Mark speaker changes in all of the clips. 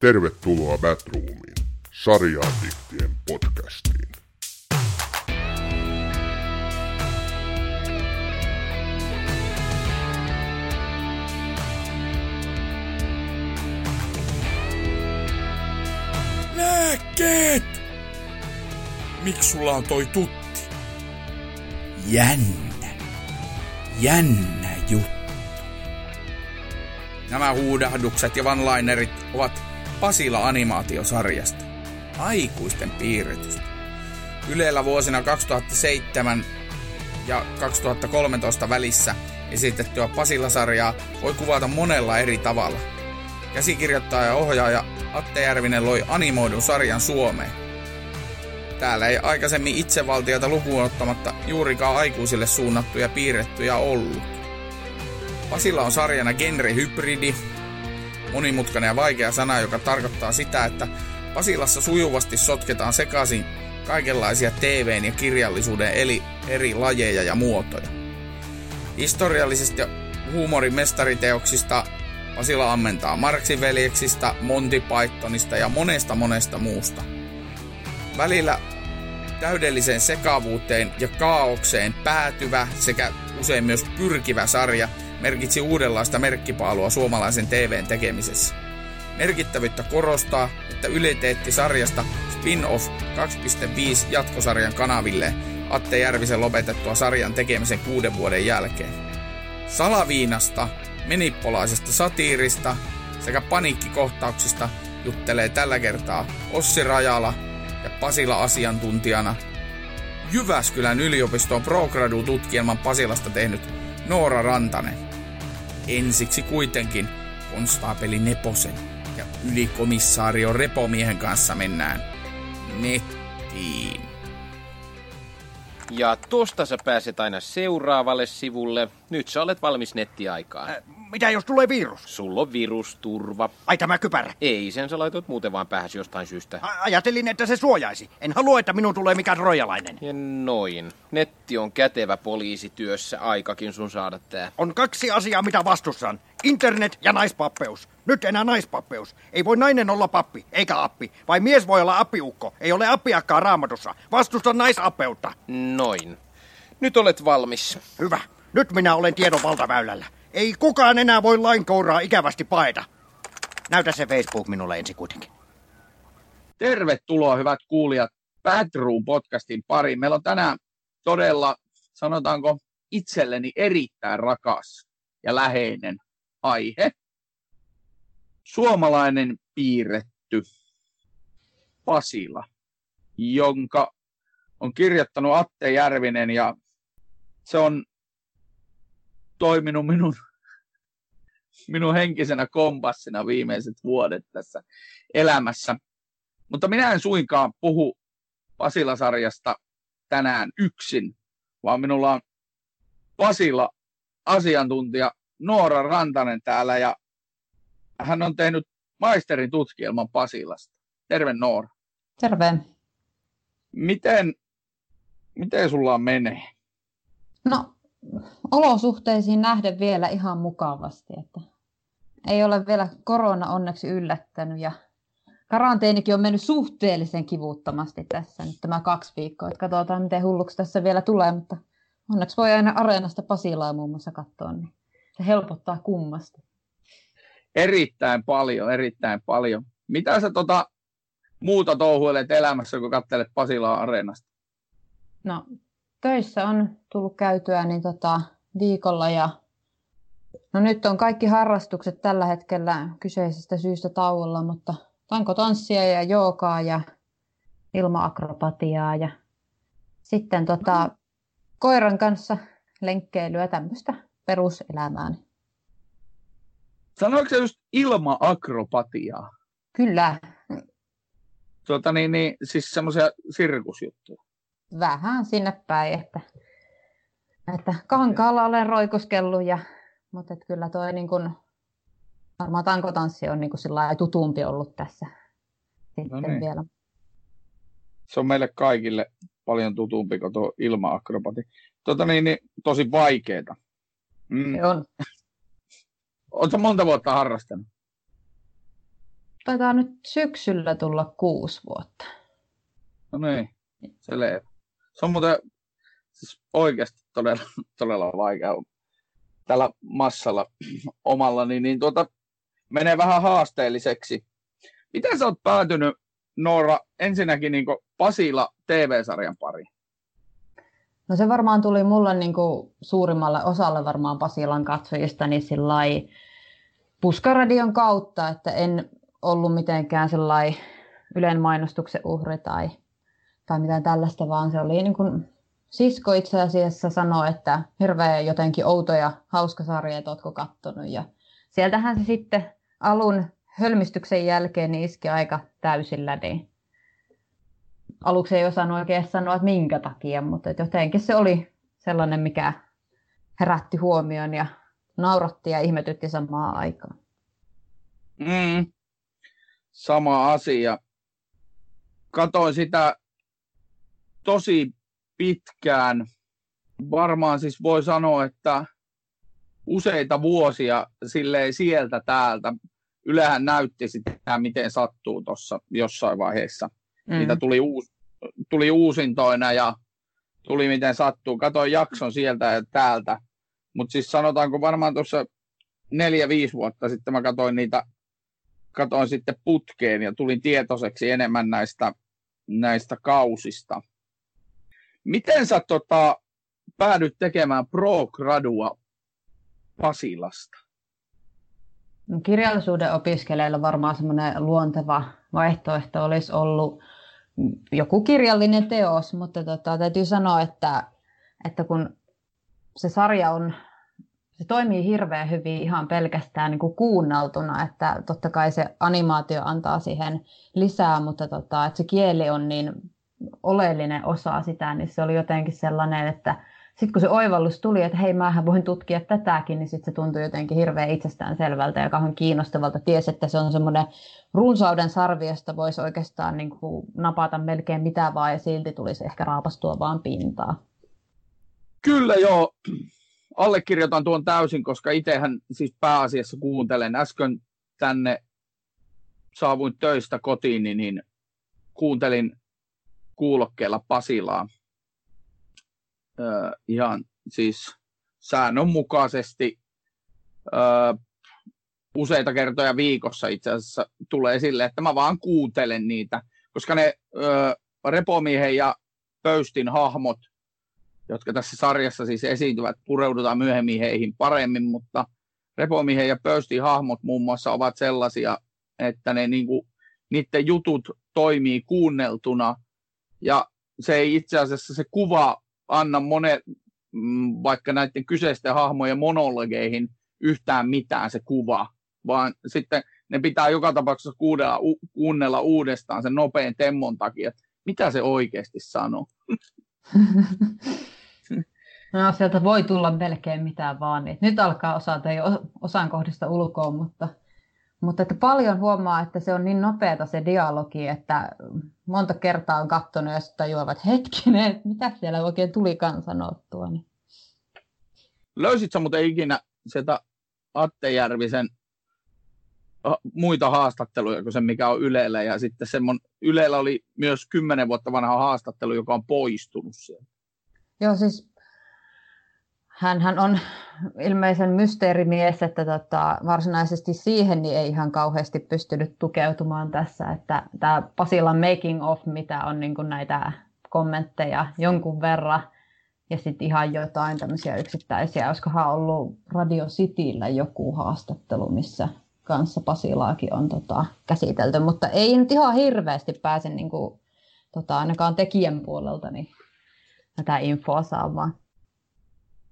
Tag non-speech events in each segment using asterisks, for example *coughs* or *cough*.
Speaker 1: Tervetuloa Batroomiin, sarjaadiktien podcastiin.
Speaker 2: Lääkkeet! Miksi sulla on toi tutti?
Speaker 3: Jännä. Jännä juttu.
Speaker 2: Nämä huudahdukset ja one-linerit ovat Pasila-animaatiosarjasta. Aikuisten piirretystä. Ylellä vuosina 2007 ja 2013 välissä esitettyä Pasila-sarjaa voi kuvata monella eri tavalla. Käsikirjoittaja ja ohjaaja Atte Järvinen loi animoidun sarjan Suomeen. Täällä ei aikaisemmin itsevaltiota lukuun ottamatta juurikaan aikuisille suunnattuja piirrettyjä ollut. Pasilla on sarjana genrehybridi, monimutkainen ja vaikea sana, joka tarkoittaa sitä, että Pasilassa sujuvasti sotketaan sekaisin kaikenlaisia TVn ja kirjallisuuden eli eri lajeja ja muotoja. Historiallisista huumorin mestariteoksista Pasila ammentaa Marksin veljeksistä, Monty Pythonista ja monesta monesta muusta. Välillä täydelliseen sekavuuteen ja kaaukseen päätyvä sekä usein myös pyrkivä sarja merkitsi uudenlaista merkkipaalua suomalaisen TVn tekemisessä. Merkittävyyttä korostaa, että Yle teetti sarjasta spin-off 2.5 jatkosarjan kanaville Atte Järvisen lopetettua sarjan tekemisen kuuden vuoden jälkeen. Salaviinasta, menippolaisesta satiirista sekä paniikkikohtauksista juttelee tällä kertaa Ossi Rajala ja Pasila asiantuntijana Jyväskylän yliopiston ProGradu-tutkielman Pasilasta tehnyt Noora Rantanen. Ensiksi kuitenkin konstaapeli Neposen ja ylikomissaario Repomiehen kanssa mennään nettiin.
Speaker 4: Ja tosta sä pääset aina seuraavalle sivulle. Nyt sä olet valmis nettiaikaan.
Speaker 5: Äh, mitä jos tulee virus?
Speaker 4: Sulla on virusturva.
Speaker 5: Ai tämä kypärä.
Speaker 4: Ei, sen sä laitoit muuten vaan päähäsi jostain syystä.
Speaker 5: A- ajattelin, että se suojaisi. En halua, että minun tulee mikään rojalainen.
Speaker 4: Ja noin. Netti on kätevä poliisityössä. Aikakin sun saada tää.
Speaker 5: On kaksi asiaa, mitä vastussan. Internet ja naispappeus. Nyt enää naispappeus. Ei voi nainen olla pappi, eikä appi. Vai mies voi olla appiukko. Ei ole appiakkaa raamatussa. Vastustan naisappeutta.
Speaker 4: Noin. Nyt olet valmis.
Speaker 5: Hyvä. Nyt minä olen tiedon valtaväylällä. Ei kukaan enää voi lainkouraa ikävästi paeta. Näytä se Facebook minulle ensin kuitenkin.
Speaker 6: Tervetuloa hyvät kuulijat Badroom podcastin pariin. Meillä on tänään todella, sanotaanko itselleni erittäin rakas ja läheinen aihe. Suomalainen piirretty Pasila, jonka on kirjoittanut Atte Järvinen ja se on toiminut minun, minun henkisenä kompassina viimeiset vuodet tässä elämässä. Mutta minä en suinkaan puhu Pasila-sarjasta tänään yksin, vaan minulla on Pasila asiantuntija Noora Rantanen täällä ja hän on tehnyt maisterin tutkielman Pasilasta. Terve Noora.
Speaker 7: Terve.
Speaker 6: Miten, miten sulla menee?
Speaker 7: No, olosuhteisiin nähden vielä ihan mukavasti. Että ei ole vielä korona onneksi yllättänyt ja karanteenikin on mennyt suhteellisen kivuttomasti tässä nyt tämä kaksi viikkoa. Että katsotaan, miten hulluksi tässä vielä tulee, mutta onneksi voi aina Areenasta Pasilaa muun muassa katsoa, niin se helpottaa kummasti.
Speaker 6: Erittäin paljon, erittäin paljon. Mitä sä tota muuta touhuilet elämässä, kun katselet Pasilaa Areenasta?
Speaker 7: No, töissä on tullut käytyä niin tota, viikolla ja no nyt on kaikki harrastukset tällä hetkellä kyseisestä syystä tauolla, mutta tankotanssia ja joogaa ja ilmaakrobatiaa ja sitten tota, koiran kanssa lenkkeilyä tämmöistä peruselämää.
Speaker 6: Sanoiko se just ilma-akrobatiaa?
Speaker 7: Kyllä,
Speaker 6: Tuota, niin, niin, siis semmoisia sirkusjuttuja.
Speaker 7: Vähän sinne päin, että, että kankaalla olen roikuskellut, ja, mutta et kyllä toi niin kun, varmaan tankotanssi on niin lailla tutumpi ollut tässä sitten
Speaker 6: niin.
Speaker 7: vielä.
Speaker 6: Se on meille kaikille paljon tutumpi kuin tuo ilma-akrobati. Tota, niin, niin, tosi vaikeeta. Mm.
Speaker 7: Se on
Speaker 6: Oletko monta vuotta harrastanut?
Speaker 7: taitaa nyt syksyllä tulla kuusi vuotta.
Speaker 2: No niin, selvä. Se on muuten siis oikeasti todella, todella vaikea tällä massalla omalla, niin, niin tuota, menee vähän haasteelliseksi. Miten sä oot päätynyt, Noora, ensinnäkin niin Pasila TV-sarjan pariin?
Speaker 7: No se varmaan tuli mulle niin kuin suurimmalle osalle varmaan Pasilan katsojista niin puskaradion kautta, että en ollut mitenkään sellainen Ylen mainostuksen uhri tai, tai mitään tällaista, vaan se oli niin kuin sisko itse asiassa sanoi, että hirveän jotenkin outo ja hauska sarja, että ootko kattonut. Ja sieltähän se sitten alun hölmistyksen jälkeen niin iski aika täysillä, niin aluksi ei osannut oikein sanoa, että minkä takia, mutta jotenkin se oli sellainen, mikä herätti huomioon ja nauratti ja ihmetytti samaan aikaan.
Speaker 2: Mm, sama asia. Katoin sitä tosi pitkään. Varmaan siis voi sanoa, että useita vuosia silleen sieltä täältä. Ylehän näytti sitä, miten sattuu tuossa jossain vaiheessa. Mm. Niitä tuli, uus, tuli uusintoina ja tuli miten sattuu. Katoin jakson sieltä ja täältä. Mutta siis sanotaanko varmaan tuossa neljä-viisi vuotta sitten mä katsoin niitä katoin sitten putkeen ja tulin tietoiseksi enemmän näistä, näistä kausista. Miten sä tota, päädyt tekemään pro-gradua Pasilasta?
Speaker 7: No, kirjallisuuden opiskelijoilla varmaan semmoinen luonteva vaihtoehto olisi ollut joku kirjallinen teos, mutta tota, täytyy sanoa, että, että kun se sarja on se toimii hirveän hyvin ihan pelkästään niin kuin kuunneltuna, että totta kai se animaatio antaa siihen lisää, mutta tota, että se kieli on niin oleellinen osa sitä, niin se oli jotenkin sellainen, että sitten kun se oivallus tuli, että hei, mähän voin tutkia tätäkin, niin sitten se tuntui jotenkin hirveän itsestään selvältä ja kauhean kiinnostavalta. Ties, että se on semmoinen runsauden sarvi, josta voisi oikeastaan niin kuin napata melkein mitä vaan ja silti tulisi ehkä raapastua vaan pintaa.
Speaker 2: Kyllä joo allekirjoitan tuon täysin, koska itsehän siis pääasiassa kuuntelen. Äsken tänne saavuin töistä kotiin, niin kuuntelin kuulokkeella Pasilaa. Öö, ihan siis säännönmukaisesti öö, useita kertoja viikossa itse asiassa tulee sille, että mä vaan kuuntelen niitä, koska ne öö, repomiehen ja pöystin hahmot jotka tässä sarjassa siis esiintyvät, pureudutaan myöhemmin heihin paremmin, mutta Repomiehen ja Pöystin hahmot muun muassa ovat sellaisia, että ne niin kuin, niiden jutut toimii kuunneltuna ja se ei itse asiassa se kuva anna monet, mm, vaikka näiden kyseisten hahmojen monologeihin yhtään mitään se kuva, vaan sitten ne pitää joka tapauksessa kuunnella, kuunnella uudestaan sen nopean temmon takia, että mitä se oikeasti sanoo. *laughs*
Speaker 7: No sieltä voi tulla melkein mitään vaan. Niin nyt alkaa osata jo osan kohdista ulkoa, mutta, mutta että paljon huomaa, että se on niin nopeata se dialogi, että monta kertaa on katsonut ja sitten tajuavat hetkinen, että *laughs* mitä siellä oikein tulikaan sanottua. Niin.
Speaker 2: Löysitkö muuten ikinä sieltä Atte Järvisen muita haastatteluja kuin se, mikä on Ylellä. Ja sitten semmon, Ylellä oli myös kymmenen vuotta vanha haastattelu, joka on poistunut sieltä.
Speaker 7: Joo, siis hän on ilmeisen mysteerimies, että tota, varsinaisesti siihen niin ei ihan kauheasti pystynyt tukeutumaan tässä, että tämä Pasilan making of, mitä on niin näitä kommentteja jonkun verran, ja sitten ihan jotain tämmöisiä yksittäisiä, olisikohan ollut Radio Cityllä joku haastattelu, missä kanssa Pasilaakin on tota, käsitelty, mutta ei nyt ihan hirveästi pääse niin kuin, tota, ainakaan tekijän puolelta niin tätä infoa saamaan.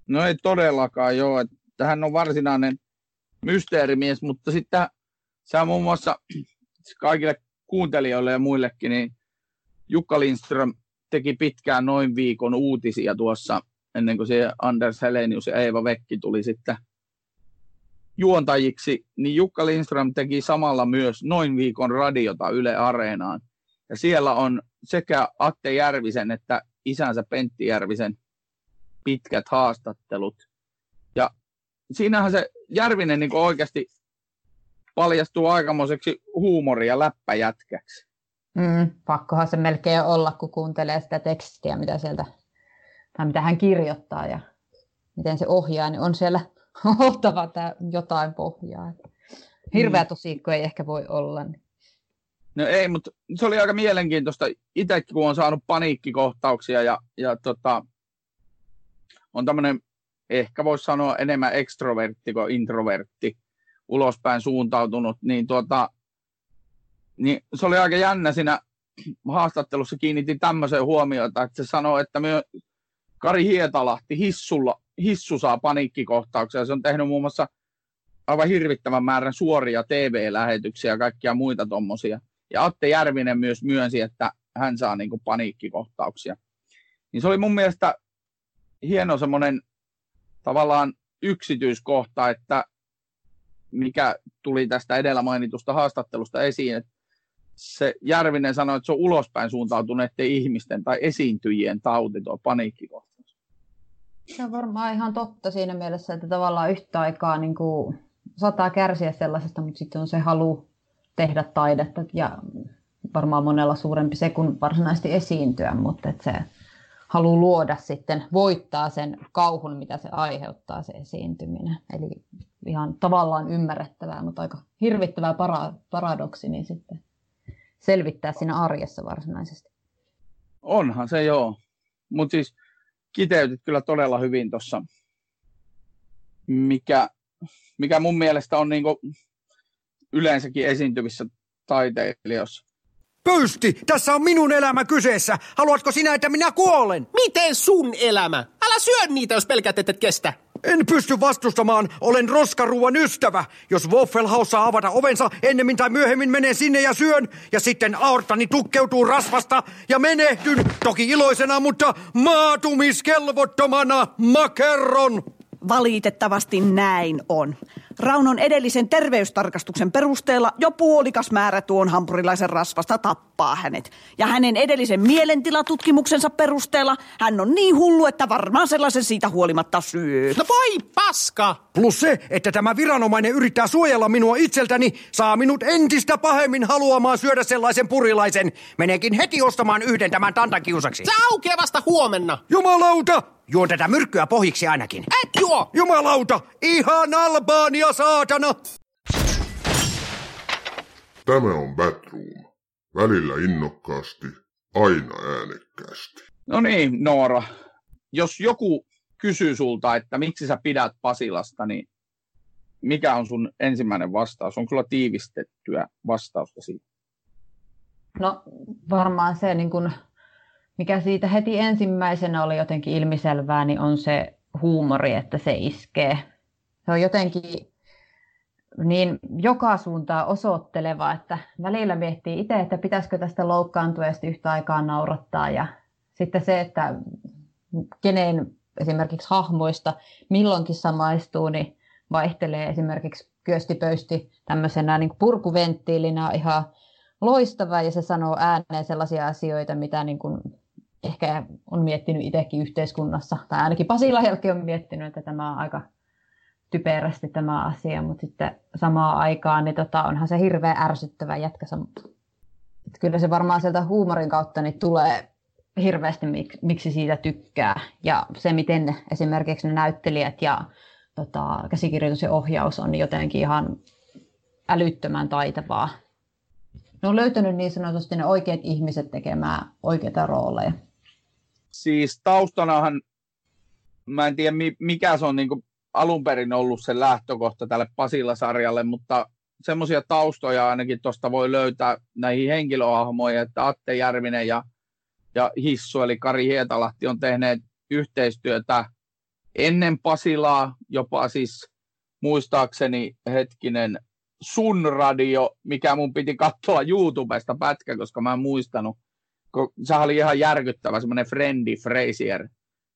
Speaker 2: No ei todellakaan joo, että hän on varsinainen mysteerimies, mutta sitten sä muun muassa kaikille kuuntelijoille ja muillekin, niin Jukka Lindström teki pitkään noin viikon uutisia tuossa, ennen kuin se Anders Helenius ja Eeva Vekki tuli sitten juontajiksi, niin Jukka Lindström teki samalla myös noin viikon radiota Yle Areenaan. Ja siellä on sekä Atte Järvisen että isänsä Pentti Järvisen haastattelut. Ja siinähän se Järvinen niin oikeasti paljastuu aikamoiseksi huumoria läppäjätkäksi.
Speaker 7: Mm, pakkohan se melkein olla, kun kuuntelee sitä tekstiä, mitä sieltä, tai mitä hän kirjoittaa ja miten se ohjaa, niin on siellä *laughs* oltava jotain pohjaa. Hirveä mm. tosiikko ei ehkä voi olla. Niin.
Speaker 2: No ei, mutta se oli aika mielenkiintoista. Itsekin kun on saanut paniikkikohtauksia ja, ja tota, on tämmöinen, ehkä voisi sanoa enemmän ekstrovertti kuin introvertti, ulospäin suuntautunut, niin, tuota, niin se oli aika jännä siinä haastattelussa kiinnitin tämmöiseen huomiota, että se sanoi, että me Kari Hietalahti hissulla, hissu saa paniikkikohtauksia. Se on tehnyt muun muassa aivan hirvittävän määrän suoria TV-lähetyksiä ja kaikkia muita tuommoisia. Ja Atte Järvinen myös myönsi, että hän saa niin kuin paniikkikohtauksia. Niin se oli mun mielestä hieno semmoinen tavallaan yksityiskohta, että mikä tuli tästä edellä mainitusta haastattelusta esiin, että se Järvinen sanoi, että se on ulospäin suuntautuneiden ihmisten tai esiintyjien tauti, tuo paniikkikohtaus.
Speaker 7: Se on varmaan ihan totta siinä mielessä, että tavallaan yhtä aikaa niin kuin, saattaa kärsiä sellaisesta, mutta sitten on se halu tehdä taidetta ja varmaan monella suurempi se kuin varsinaisesti esiintyä, mutta että se haluaa luoda sitten, voittaa sen kauhun, mitä se aiheuttaa se esiintyminen. Eli ihan tavallaan ymmärrettävää, mutta aika hirvittävää para- paradoksi, niin sitten selvittää siinä arjessa varsinaisesti.
Speaker 2: Onhan se joo, mutta siis kiteytit kyllä todella hyvin tuossa, mikä, mikä mun mielestä on niinku yleensäkin esiintyvissä taiteilijoissa
Speaker 5: Pöysti, tässä on minun elämä kyseessä. Haluatko sinä, että minä kuolen?
Speaker 8: Miten sun elämä? Älä syö niitä, jos pelkät et kestä.
Speaker 5: En pysty vastustamaan. Olen roskaruuan ystävä. Jos Waffelhaus saa avata ovensa, ennemmin tai myöhemmin menen sinne ja syön. Ja sitten aortani tukkeutuu rasvasta ja menehdyn. Toki iloisena, mutta maatumiskelvottomana makerron.
Speaker 9: Valitettavasti näin on. Raunon edellisen terveystarkastuksen perusteella jo puolikas määrä tuon hampurilaisen rasvasta tappaa hänet. Ja hänen edellisen mielentilatutkimuksensa perusteella hän on niin hullu, että varmaan sellaisen siitä huolimatta syö.
Speaker 8: No voi paska!
Speaker 5: Plus se, että tämä viranomainen yrittää suojella minua itseltäni, saa minut entistä pahemmin haluamaan syödä sellaisen purilaisen. Menekin heti ostamaan yhden tämän tantakiusaksi.
Speaker 8: Se aukeaa vasta huomenna.
Speaker 5: Jumalauta! Juon tätä myrkkyä pohjiksi ainakin.
Speaker 8: Et juo!
Speaker 5: Jumalauta! Ihan Albania, saatana!
Speaker 1: Tämä on Batroom. Välillä innokkaasti, aina äänekkäästi.
Speaker 2: No niin, Noora. Jos joku kysyy sulta, että miksi sä pidät Pasilasta, niin mikä on sun ensimmäinen vastaus? On kyllä tiivistettyä vastausta siitä.
Speaker 7: No varmaan se niin kun mikä siitä heti ensimmäisenä oli jotenkin ilmiselvää, niin on se huumori, että se iskee. Se on jotenkin niin joka suuntaan osoitteleva, että välillä miettii itse, että pitäisikö tästä loukkaantua ja yhtä aikaa naurattaa. Ja sitten se, että kenen esimerkiksi hahmoista milloinkin samaistuu, niin vaihtelee esimerkiksi Kyöstipöysti tämmöisenä niin purkuventtiilinä ihan loistava ja se sanoo ääneen sellaisia asioita, mitä niin kuin ehkä on miettinyt itsekin yhteiskunnassa, tai ainakin Pasila jälkeen on miettinyt, että tämä on aika typerästi tämä asia, mutta sitten samaan aikaan niin tota, onhan se hirveän ärsyttävä jätkä. Kyllä se varmaan sieltä huumorin kautta niin tulee hirveästi, miksi siitä tykkää. Ja se, miten esimerkiksi ne näyttelijät ja tota, käsikirjoitus ja ohjaus on jotenkin ihan älyttömän taitavaa. Ne on löytänyt niin sanotusti ne oikeat ihmiset tekemään oikeita rooleja
Speaker 2: siis taustanahan, mä en tiedä mikä se on niin alun perin ollut se lähtökohta tälle Pasilla-sarjalle, mutta semmoisia taustoja ainakin tuosta voi löytää näihin henkilöhahmoihin, että Atte Järvinen ja, ja Hissu, eli Kari Hietalahti on tehneet yhteistyötä ennen Pasilaa, jopa siis muistaakseni hetkinen Sun Radio, mikä mun piti katsoa YouTubesta pätkä, koska mä en muistanut. Se oli ihan järkyttävä semmoinen Friendly Frazier,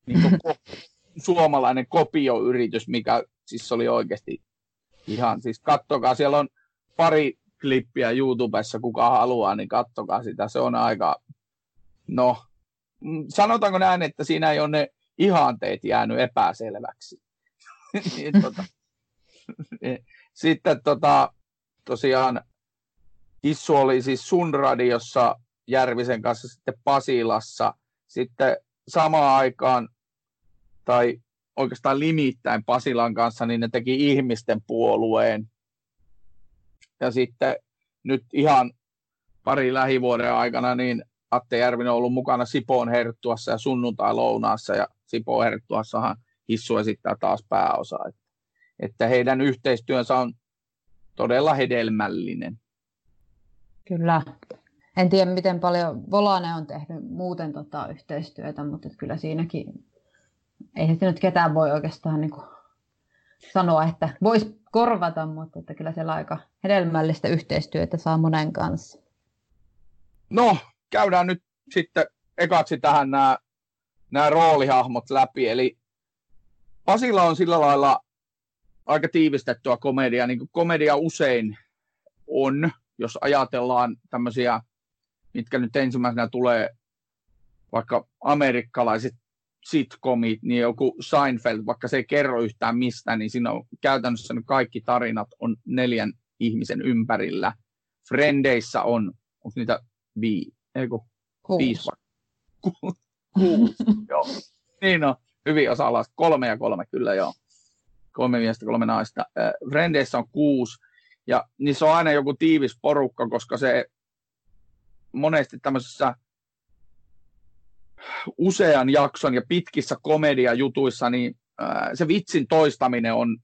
Speaker 2: niin ko- *laughs* suomalainen kopioyritys, mikä siis oli oikeasti ihan, siis kattokaa, siellä on pari klippiä YouTubessa, kuka haluaa, niin kattokaa sitä, se on aika, no, mm, sanotaanko näin, että siinä ei ole ne ihanteet jäänyt epäselväksi. *laughs* niin, tota, *laughs* sitten tota, tosiaan Hissu oli siis sun radiossa Järvisen kanssa sitten Pasilassa. Sitten samaan aikaan, tai oikeastaan limittäin Pasilan kanssa, niin ne teki ihmisten puolueen. Ja sitten nyt ihan pari lähivuoden aikana, niin Atte Järvinen on ollut mukana Sipoon Herttuassa ja sunnuntai-lounaassa, ja Sipoon Herttuassahan Hissu esittää taas pääosaa. Että heidän yhteistyönsä on todella hedelmällinen.
Speaker 7: Kyllä. En tiedä, miten paljon Volane on tehnyt muuten tota yhteistyötä, mutta kyllä siinäkin ei se nyt ketään voi oikeastaan niin kuin sanoa, että voisi korvata, mutta että kyllä siellä aika hedelmällistä yhteistyötä saa monen kanssa.
Speaker 2: No, käydään nyt sitten ekaksi tähän nämä, nämä roolihahmot läpi. Eli Pasilla on sillä lailla aika tiivistettyä komedia, niin kuin komedia usein on, jos ajatellaan tämmöisiä, mitkä nyt ensimmäisenä tulee, vaikka amerikkalaiset sitcomit, niin joku Seinfeld, vaikka se ei kerro yhtään mistään, niin siinä on käytännössä kaikki tarinat on neljän ihmisen ympärillä. Frendeissä on, onko niitä vii, ei kun, viisi vai? Ku, kuusi, *laughs* joo. Niin on, hyvin osa kolme ja kolme, kyllä joo. Kolme miestä, kolme naista. Frendeissä on kuusi, ja niissä on aina joku tiivis porukka, koska se monesti tämmöisessä usean jakson ja pitkissä komediajutuissa, niin se vitsin toistaminen on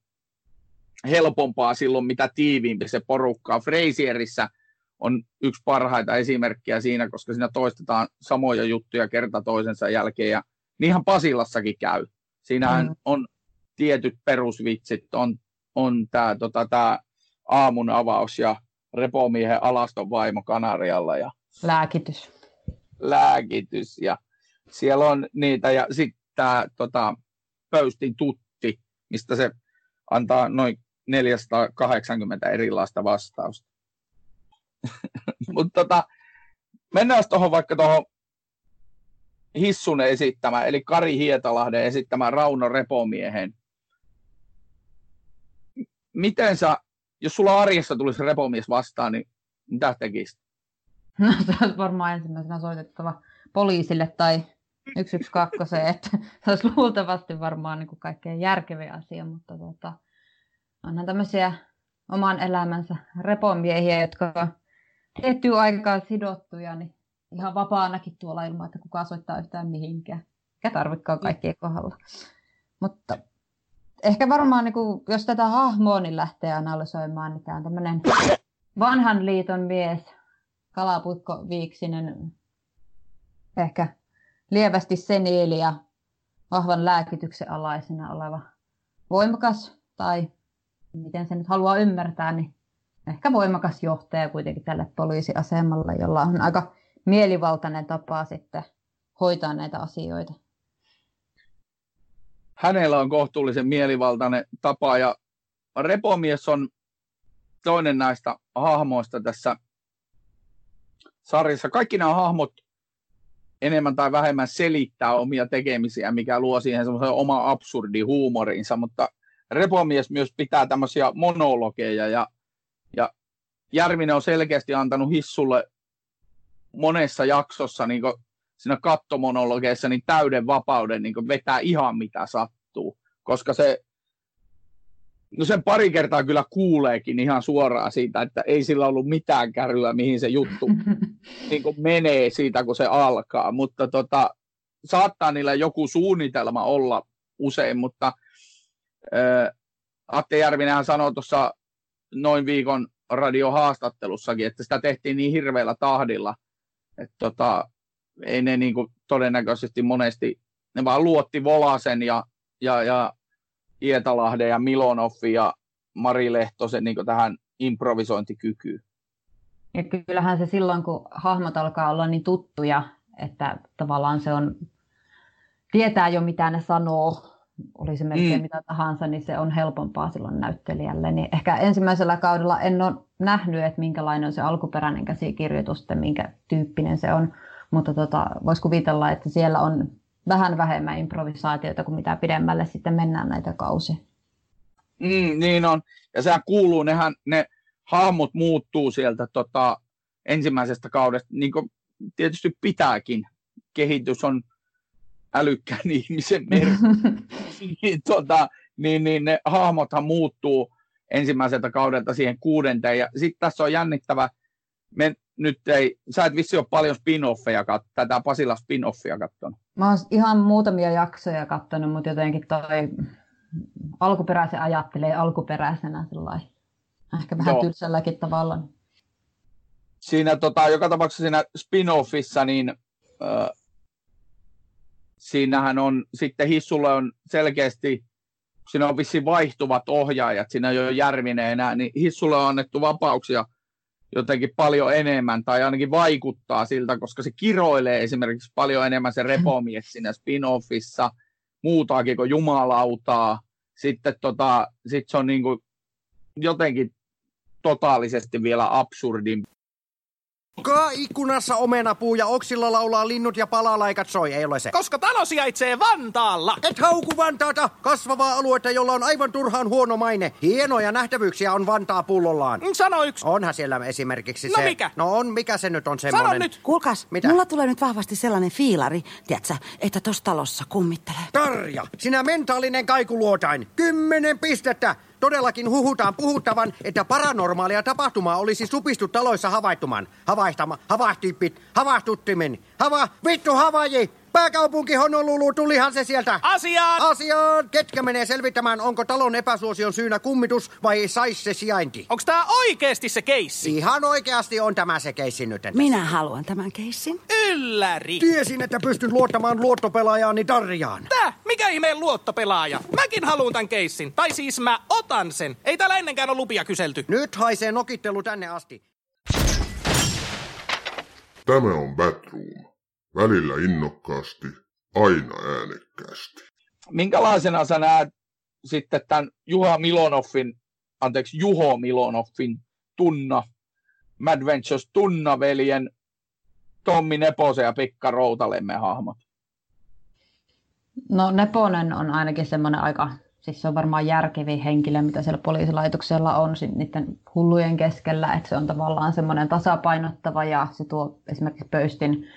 Speaker 2: helpompaa silloin, mitä tiiviimpi se porukka on. Frasierissä on yksi parhaita esimerkkejä siinä, koska siinä toistetaan samoja juttuja kerta toisensa jälkeen. Ja niinhän Pasilassakin käy. Siinähän mm. on tietyt perusvitsit, on, on tämä tota, tää aamun avaus ja repomiehen alaston vaimo Kanarialla. Ja
Speaker 7: lääkitys.
Speaker 2: Lääkitys ja siellä on niitä ja sitten tämä tota, pöystin tutti, mistä se antaa noin 480 erilaista vastausta. *laughs* Mutta tota, mennään tuohon vaikka tuohon Hissun esittämään, eli Kari Hietalahden esittämään Rauno Repomiehen. Miten sä, jos sulla arjessa tulisi repomies vastaan, niin mitä tekisit?
Speaker 7: No se olisi varmaan ensimmäisenä soitettava poliisille tai 112, että se olisi luultavasti varmaan niin kuin kaikkein järkeviä asia, mutta tota, onhan tämmöisiä oman elämänsä repomiehiä, jotka tiettyä aikaa sidottuja, niin ihan vapaanakin tuolla ilman, että kukaan soittaa yhtään mihinkään. Mikä tarvitkaan kaikkien kohdalla. Mutta ehkä varmaan, niin kuin, jos tätä hahmoa niin lähtee analysoimaan, niin tämä on tämmöinen vanhan liiton mies, kalapuikko Viiksinen, ehkä lievästi seniili ja vahvan lääkityksen alaisena oleva voimakas tai miten se nyt haluaa ymmärtää, niin ehkä voimakas johtaja kuitenkin tälle poliisiasemalle, jolla on aika mielivaltainen tapa sitten hoitaa näitä asioita.
Speaker 2: Hänellä on kohtuullisen mielivaltainen tapa ja Repomies on toinen näistä hahmoista tässä sarjassa. Kaikki nämä hahmot enemmän tai vähemmän selittää omia tekemisiä, mikä luo siihen semmoisen oma absurdi huumorinsa, mutta Repomies myös pitää tämmöisiä monologeja ja, Järvinen on selkeästi antanut Hissulle monessa jaksossa niin siinä kattomonologeissa niin täyden vapauden niin vetää ihan mitä sattuu, koska se No sen pari kertaa kyllä kuuleekin ihan suoraan siitä, että ei sillä ollut mitään kärryä, mihin se juttu *laughs* niin menee siitä, kun se alkaa. Mutta tota, saattaa niillä joku suunnitelma olla usein, mutta ää, Atte Järvinenhän sanoi tuossa noin viikon radiohaastattelussakin, että sitä tehtiin niin hirveällä tahdilla, että tota, ei ne niin kuin todennäköisesti monesti, ne vaan luotti Volasen ja, ja, ja Ietalahden ja Milonoffi ja Mari Lehtosen niin tähän improvisointikykyyn.
Speaker 7: Ja kyllähän se silloin, kun hahmot alkaa olla niin tuttuja, että tavallaan se on, tietää jo mitä ne sanoo, oli se melkein mm. mitä tahansa, niin se on helpompaa silloin näyttelijälle. Niin ehkä ensimmäisellä kaudella en ole nähnyt, että minkälainen on se alkuperäinen käsikirjoitus, minkä tyyppinen se on, mutta tota, voisi kuvitella, että siellä on vähän vähemmän improvisaatiota kuin mitä pidemmälle sitten mennään näitä kausia.
Speaker 2: Mm, niin on. Ja sehän kuuluu, nehän, ne hahmot muuttuu sieltä tota, ensimmäisestä kaudesta, niin kuin tietysti pitääkin. Kehitys on älykkään ihmisen merkki. *laughs* niin, tota, niin, niin ne hahmothan muuttuu ensimmäiseltä kaudelta siihen kuudenteen. Ja sitten tässä on jännittävä, me nyt ei, sä et vissi ole paljon spin-offeja, tätä Pasila spin-offia katsonut.
Speaker 7: Mä oon ihan muutamia jaksoja katsonut, mutta jotenkin toi alkuperäisen ajattelee alkuperäisenä sellainen. Ehkä vähän Joo. tylsälläkin tavalla.
Speaker 2: Siinä tota, joka tapauksessa siinä spin-offissa, niin äh, siinähän on sitten Hissulle on selkeästi, siinä on vissiin vaihtuvat ohjaajat, siinä ei ole Järvinen enää, niin Hissulle on annettu vapauksia jotenkin paljon enemmän, tai ainakin vaikuttaa siltä, koska se kiroilee esimerkiksi paljon enemmän se repomies *laughs* siinä spin-offissa, muutaakin kuin jumalautaa, sitten tota, sit se on niin kuin jotenkin totaalisesti vielä absurdin
Speaker 5: Kaa ikkunassa omenapuu ja oksilla laulaa linnut ja palalaikat soi, ei ole se.
Speaker 8: Koska talo sijaitsee Vantaalla.
Speaker 5: Et hauku Vantaata, kasvavaa aluetta, jolla on aivan turhaan huono maine. Hienoja nähtävyyksiä on Vantaa pullollaan.
Speaker 8: Mm, sano yksi.
Speaker 5: Onhan siellä esimerkiksi
Speaker 8: no
Speaker 5: se.
Speaker 8: mikä?
Speaker 5: No on, mikä se nyt on semmoinen?
Speaker 8: Sano nyt.
Speaker 10: Kuulkaas, Mitä? mulla tulee nyt vahvasti sellainen fiilari, tiedätkö, että tossa talossa kummittelee.
Speaker 5: Tarja, sinä mentaalinen kaikuluotain. Kymmenen pistettä. Todellakin huhutaan puhuttavan, että paranormaalia tapahtumaa olisi supistu taloissa havaittuman. Havaihtama, havahtippit, havahtuttimen. Hava, vittu havaji! Pääkaupunki Honolulu, tulihan se sieltä.
Speaker 8: Asiaan!
Speaker 5: Asiaan! Ketkä menee selvittämään, onko talon epäsuosion syynä kummitus vai sais se sijainti?
Speaker 8: Onko tää oikeesti se keissi?
Speaker 5: Ihan oikeasti on tämä se keissi nyt.
Speaker 10: Minä haluan tämän keissin.
Speaker 8: Ylläri!
Speaker 5: Tiesin, että pystyn luottamaan luottopelaajaani Darjaan.
Speaker 8: Tää? Mikä ihmeen luottopelaaja? Mäkin haluan tämän keissin. Tai siis mä otan sen. Ei täällä ennenkään ole lupia kyselty.
Speaker 5: Nyt haisee nokittelu tänne asti.
Speaker 1: Tämä on Batroom. Välillä innokkaasti, aina äänekkäästi.
Speaker 2: Minkälaisena sä näet sitten tämän Juha Milonoffin, anteeksi Juho Milonoffin tunna, Mad Ventures tunnaveljen Tommi Neposen ja Pekka Routalemmen hahmot?
Speaker 7: No Neponen on ainakin semmoinen aika, siis se on varmaan järkevi henkilö, mitä siellä poliisilaitoksella on niiden hullujen keskellä, että se on tavallaan semmoinen tasapainottava ja se tuo esimerkiksi pöystin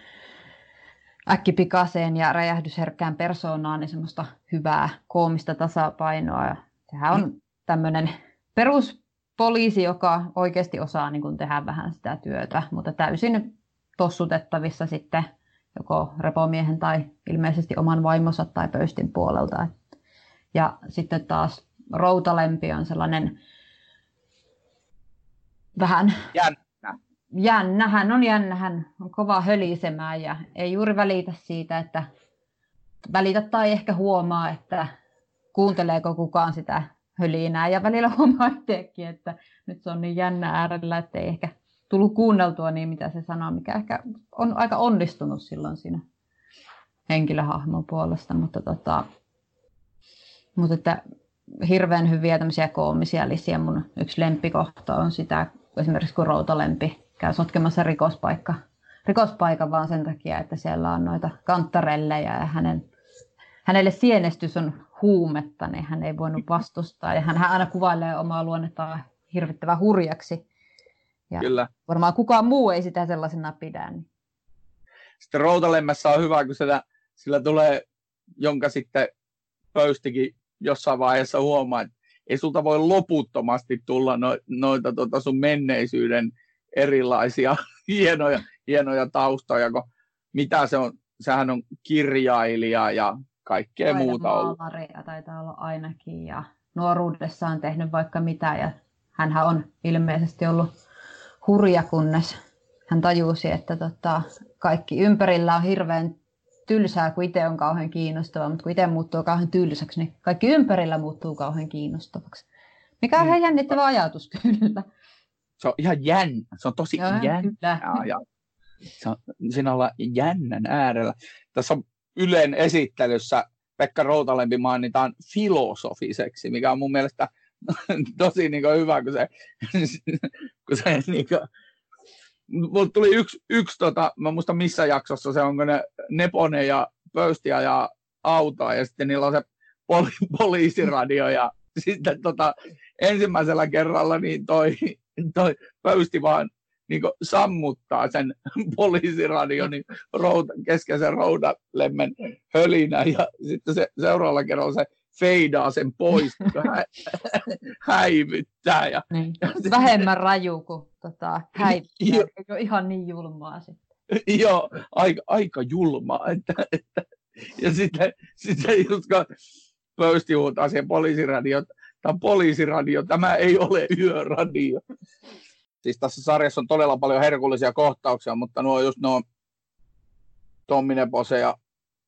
Speaker 7: äkkipikaseen ja räjähdysherkkään persoonaan niin semmoista hyvää koomista tasapainoa. Ja sehän on tämmöinen peruspoliisi, joka oikeasti osaa niin kuin tehdä vähän sitä työtä, mutta täysin tossutettavissa sitten joko repomiehen tai ilmeisesti oman vaimonsa tai pöystin puolelta. Ja sitten taas Routalempi on sellainen vähän jännä, hän on jännä, hän on kova hölisemään ja ei juuri välitä siitä, että välitä tai ehkä huomaa, että kuunteleeko kukaan sitä hölinää ja välillä huomaa itsekin, että nyt se on niin jännä äärellä, että ei ehkä tullut kuunneltua niin, mitä se sanoo, mikä ehkä on aika onnistunut silloin siinä henkilöhahmon puolesta, mutta, tota, mutta että hirveän hyviä tämmöisiä koomisia lisiä. Mun yksi lempikohta on sitä, esimerkiksi kun Routalempi käy sotkemassa rikospaikka, rikospaikan vaan sen takia, että siellä on noita kantarelleja ja hänen, hänelle sienestys on huumetta, niin hän ei voinut vastustaa. Ja hän, hän aina kuvailee omaa luonnettaan hirvittävän hurjaksi. Ja
Speaker 2: Kyllä.
Speaker 7: varmaan kukaan muu ei sitä sellaisena pidä. Niin.
Speaker 2: Sitten Routalemmässä on hyvä, kun sitä, sillä tulee, jonka sitten pöystikin jossain vaiheessa huomaa, että ei sulta voi loputtomasti tulla no, noita tota sun menneisyyden erilaisia *laughs* hienoja, hienoja taustoja, kun mitä se on, sehän on kirjailija ja kaikkea
Speaker 7: Aina
Speaker 2: muuta ollut.
Speaker 7: Maalaria taitaa olla ainakin ja nuoruudessaan tehnyt vaikka mitä ja hänhän on ilmeisesti ollut hurja, kunnes hän tajusi, että tota, kaikki ympärillä on hirveän tylsää, kun itse on kauhean kiinnostava, mutta kun itse muuttuu kauhean tylsäksi, niin kaikki ympärillä muuttuu kauhean kiinnostavaksi. Mikä on ihan jännittävä ajatus kyllä.
Speaker 2: Se on ihan jännä, se on tosi
Speaker 7: Joo,
Speaker 2: jännä.
Speaker 7: kyllä.
Speaker 2: Ja se on, siinä ollaan jännän äärellä. Tässä on Ylen esittelyssä Pekka Routalempi mainitaan filosofiseksi, mikä on mun mielestä *laughs* tosi niin kuin hyvä, kun se, *laughs* kun se niin kuin, mulla tuli yksi, yksi tota, mä muista missä jaksossa se on, kun ne Nepone ja Pöystiä ja autoa ja sitten niillä on se poli- *laughs* poliisiradio ja sitten tota, ensimmäisellä kerralla niin toi, toi Pöysti vaan niin sammuttaa sen poliisiradion niin routa, keskeisen roudalemmen hölinä ja sitten se seuraavalla kerralla se feidaa sen pois, kun hä, häivyttää. Ja,
Speaker 7: niin. Vähemmän raju kuin tota, häivyttää, ei ole ihan niin julmaa sitten.
Speaker 2: Joo, aika, aika julmaa. Että, että, ja sitten, sitten just kun pöysti huutaa siihen poliisiradio, tämä on poliisiradio, tämä ei ole yöradio. Siis tässä sarjassa on todella paljon herkullisia kohtauksia, mutta nuo just nuo Tommi Nepose ja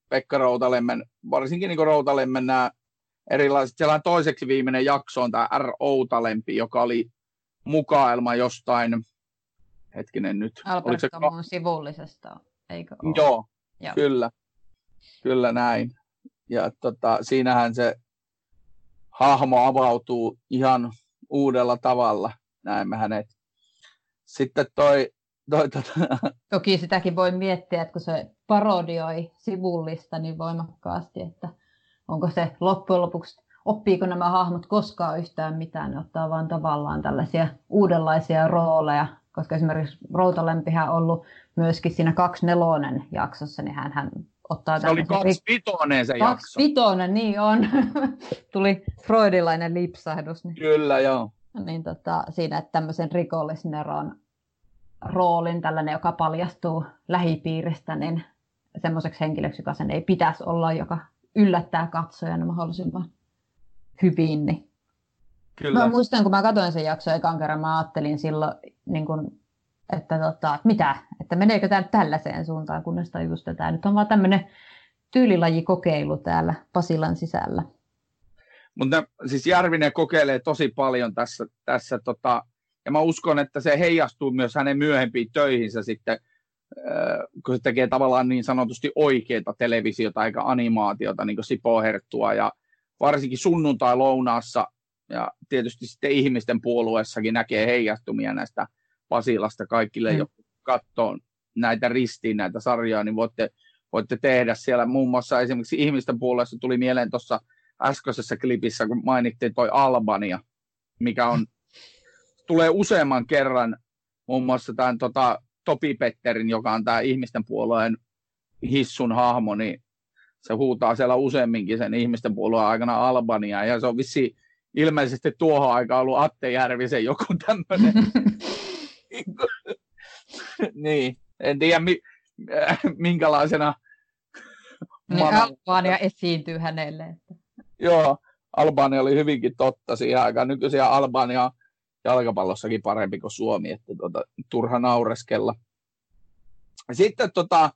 Speaker 2: Pekka Routalemmen, varsinkin niin Routalemmen nämä erilaiset. Siellä on toiseksi viimeinen jakso on tämä R. Outalempi, joka oli mukaelma jostain, hetkinen nyt.
Speaker 7: Albert se... sivullisesta, eikö ole?
Speaker 2: Joo, Joo, kyllä. Kyllä näin. Ja tota, siinähän se hahmo avautuu ihan uudella tavalla. Näemme hänet. Sitten toi, toi tota... *laughs*
Speaker 7: Toki sitäkin voi miettiä, että kun se parodioi sivullista niin voimakkaasti, että onko se loppujen lopuksi, oppiiko nämä hahmot koskaan yhtään mitään, ne ottaa vaan tavallaan tällaisia uudenlaisia rooleja, koska esimerkiksi Routalempihän on ollut myöskin siinä kaksi nelonen jaksossa, niin hän ottaa
Speaker 2: Se oli kaksi vitonen se
Speaker 7: kaksi jakso. vitonen, niin on. *laughs* Tuli freudilainen lipsahdus. Niin.
Speaker 2: Kyllä, joo.
Speaker 7: Niin tota, siinä, että tämmöisen rikollisneron roolin, tällainen, joka paljastuu lähipiiristä, niin semmoiseksi henkilöksi, joka sen ei pitäisi olla, joka yllättää katsojan mahdollisimman hyvin. Niin. Kyllä. Mä muistan, kun mä katsoin sen jakson ekan kerran, mä ajattelin silloin, niin kun, että tota, mitä, että meneekö tämä tällaiseen suuntaan, kunnes tajus, että tämä nyt on vaan tämmöinen tyylilajikokeilu täällä Pasilan sisällä.
Speaker 2: Mutta siis Järvinen kokeilee tosi paljon tässä, tässä tota, ja mä uskon, että se heijastuu myös hänen myöhempiin töihinsä sitten, kun se tekee tavallaan niin sanotusti oikeita televisiota eikä animaatiota, niin kuin Sipo Herttua ja varsinkin sunnuntai-lounaassa. Ja tietysti sitten ihmisten puolueessakin näkee heijastumia näistä Pasilasta kaikille, mm. jotka katsoo näitä ristiin, näitä sarjoja, niin voitte, voitte tehdä siellä muun muassa esimerkiksi ihmisten puolueessa tuli mieleen tuossa äskeisessä klipissä, kun mainittiin toi Albania, mikä on, tulee useamman kerran muun muassa tämän tota, Topi Petterin, joka on tämä ihmisten puolueen hissun hahmo, niin se huutaa siellä useamminkin sen ihmisten puolueen aikana Albania, ja se on vissi ilmeisesti tuohon aikaan ollut Atte Järvisen joku tämmöinen. *laughs* *laughs* niin, en tiedä mi- minkälaisena
Speaker 7: niin Albania esiintyy hänelle. Että...
Speaker 2: Joo, Albania oli hyvinkin totta siihen aikaan. Nykyisiä Albania jalkapallossakin parempi kuin Suomi, että tuota, turha naureskella. Sitten tota,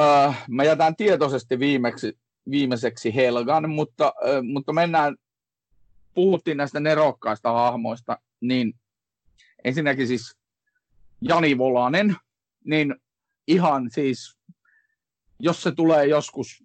Speaker 2: äh, mä jätän tietoisesti viimeksi, viimeiseksi Helgan, mutta, äh, mutta mennään, puhuttiin näistä nerokkaista hahmoista, niin ensinnäkin siis Jani Volanen, niin ihan siis, jos se tulee joskus,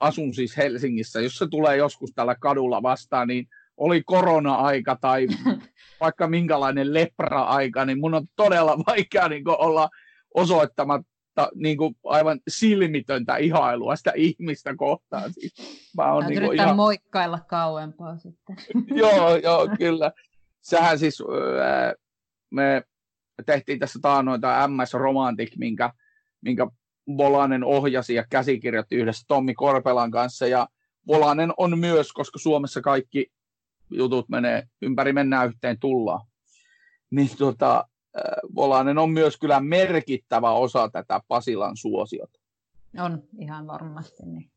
Speaker 2: asun siis Helsingissä, jos se tulee joskus tällä kadulla vastaan, niin oli korona-aika tai *laughs* vaikka minkälainen lepra-aika, niin mun on todella vaikea niin olla osoittamatta niin kuin aivan silmitöntä ihailua sitä ihmistä kohtaan. Siis
Speaker 7: mä on niin ihan... moikkailla kauempaa sitten. *laughs*
Speaker 2: joo, joo, kyllä. Sehän siis, me tehtiin tässä taanoin tämä MS Romantic, minkä, minkä Volanen ohjasi ja käsikirjoitti yhdessä Tommi Korpelan kanssa. Ja Volanen on myös, koska Suomessa kaikki jutut menee, ympäri mennään yhteen tullaan. Niin tota, Volanen on myös kyllä merkittävä osa tätä Pasilan suosiota.
Speaker 7: On ihan varmasti. Niin.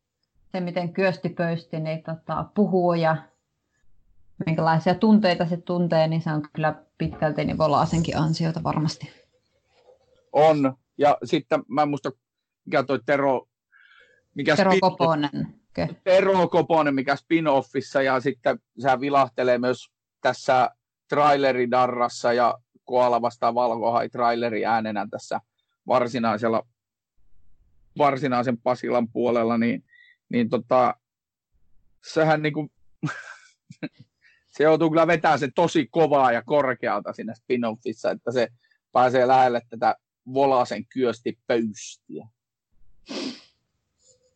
Speaker 7: Se, miten Kyösti Pöysti niin tota, puhuu ja minkälaisia tunteita se tuntee, niin se on kyllä pitkälti niin Volasenkin ansiota varmasti.
Speaker 2: On. Ja sitten mä en muista, mikä toi Tero...
Speaker 7: Mikä Tero Koponen.
Speaker 2: Tero Koponen, mikä spin-offissa, ja sitten sehän vilahtelee myös tässä traileridarrassa ja Koala vastaan Valkohai traileri äänenä tässä varsinaisella, varsinaisen Pasilan puolella, niin, niin tota, sehän niinku, *laughs* se joutuu kyllä vetämään sen tosi kovaa ja korkealta siinä spin-offissa, että se pääsee lähelle tätä Volasen kyöstipöystiä.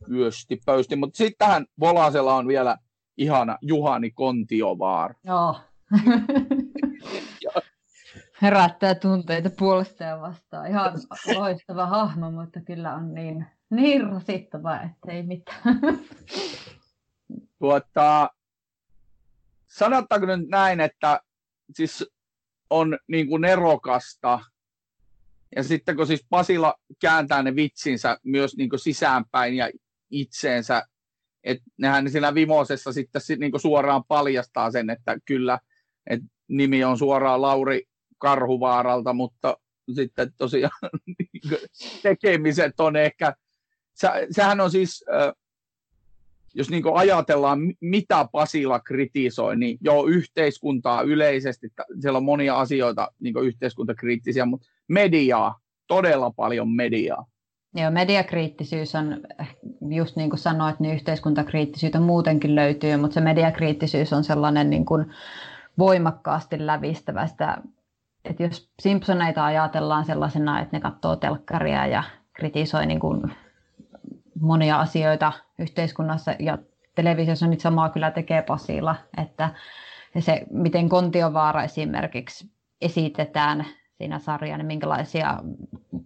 Speaker 2: Kyöstipöysti, mutta sitten tähän Volasella on vielä ihana Juhani Kontiovaar.
Speaker 7: Joo. *laughs* herättää tunteita puolesta ja vastaan. Ihan loistava hahmo, mutta kyllä on niin, niin rasittava, että ei mitään.
Speaker 2: Tuota, sanotaanko nyt näin, että siis on niin kuin nerokasta, ja sitten kun siis Pasila kääntää ne vitsinsä myös niin kuin sisäänpäin ja itseensä, että nehän siinä Vimosessa sitten niin kuin suoraan paljastaa sen, että kyllä, että nimi on suoraan Lauri Karhuvaaralta, mutta sitten tosiaan *laughs* niin tekemiset on ehkä, sehän on siis, jos niin ajatellaan, mitä Pasila kritisoi, niin jo yhteiskuntaa yleisesti, siellä on monia asioita niin yhteiskuntakriittisiä, mutta mediaa, todella paljon mediaa.
Speaker 7: Joo, mediakriittisyys on, just niin kuin sanoit, niin yhteiskuntakriittisyyttä muutenkin löytyy, mutta se mediakriittisyys on sellainen niin kuin voimakkaasti lävistävä sitä, että jos Simpsoneita ajatellaan sellaisena, että ne katsoo telkkaria ja kritisoi niin kuin monia asioita yhteiskunnassa ja televisiossa nyt samaa kyllä tekee Pasila, että se, miten Kontiovaara esimerkiksi esitetään siinä sarjassa, niin minkälaisia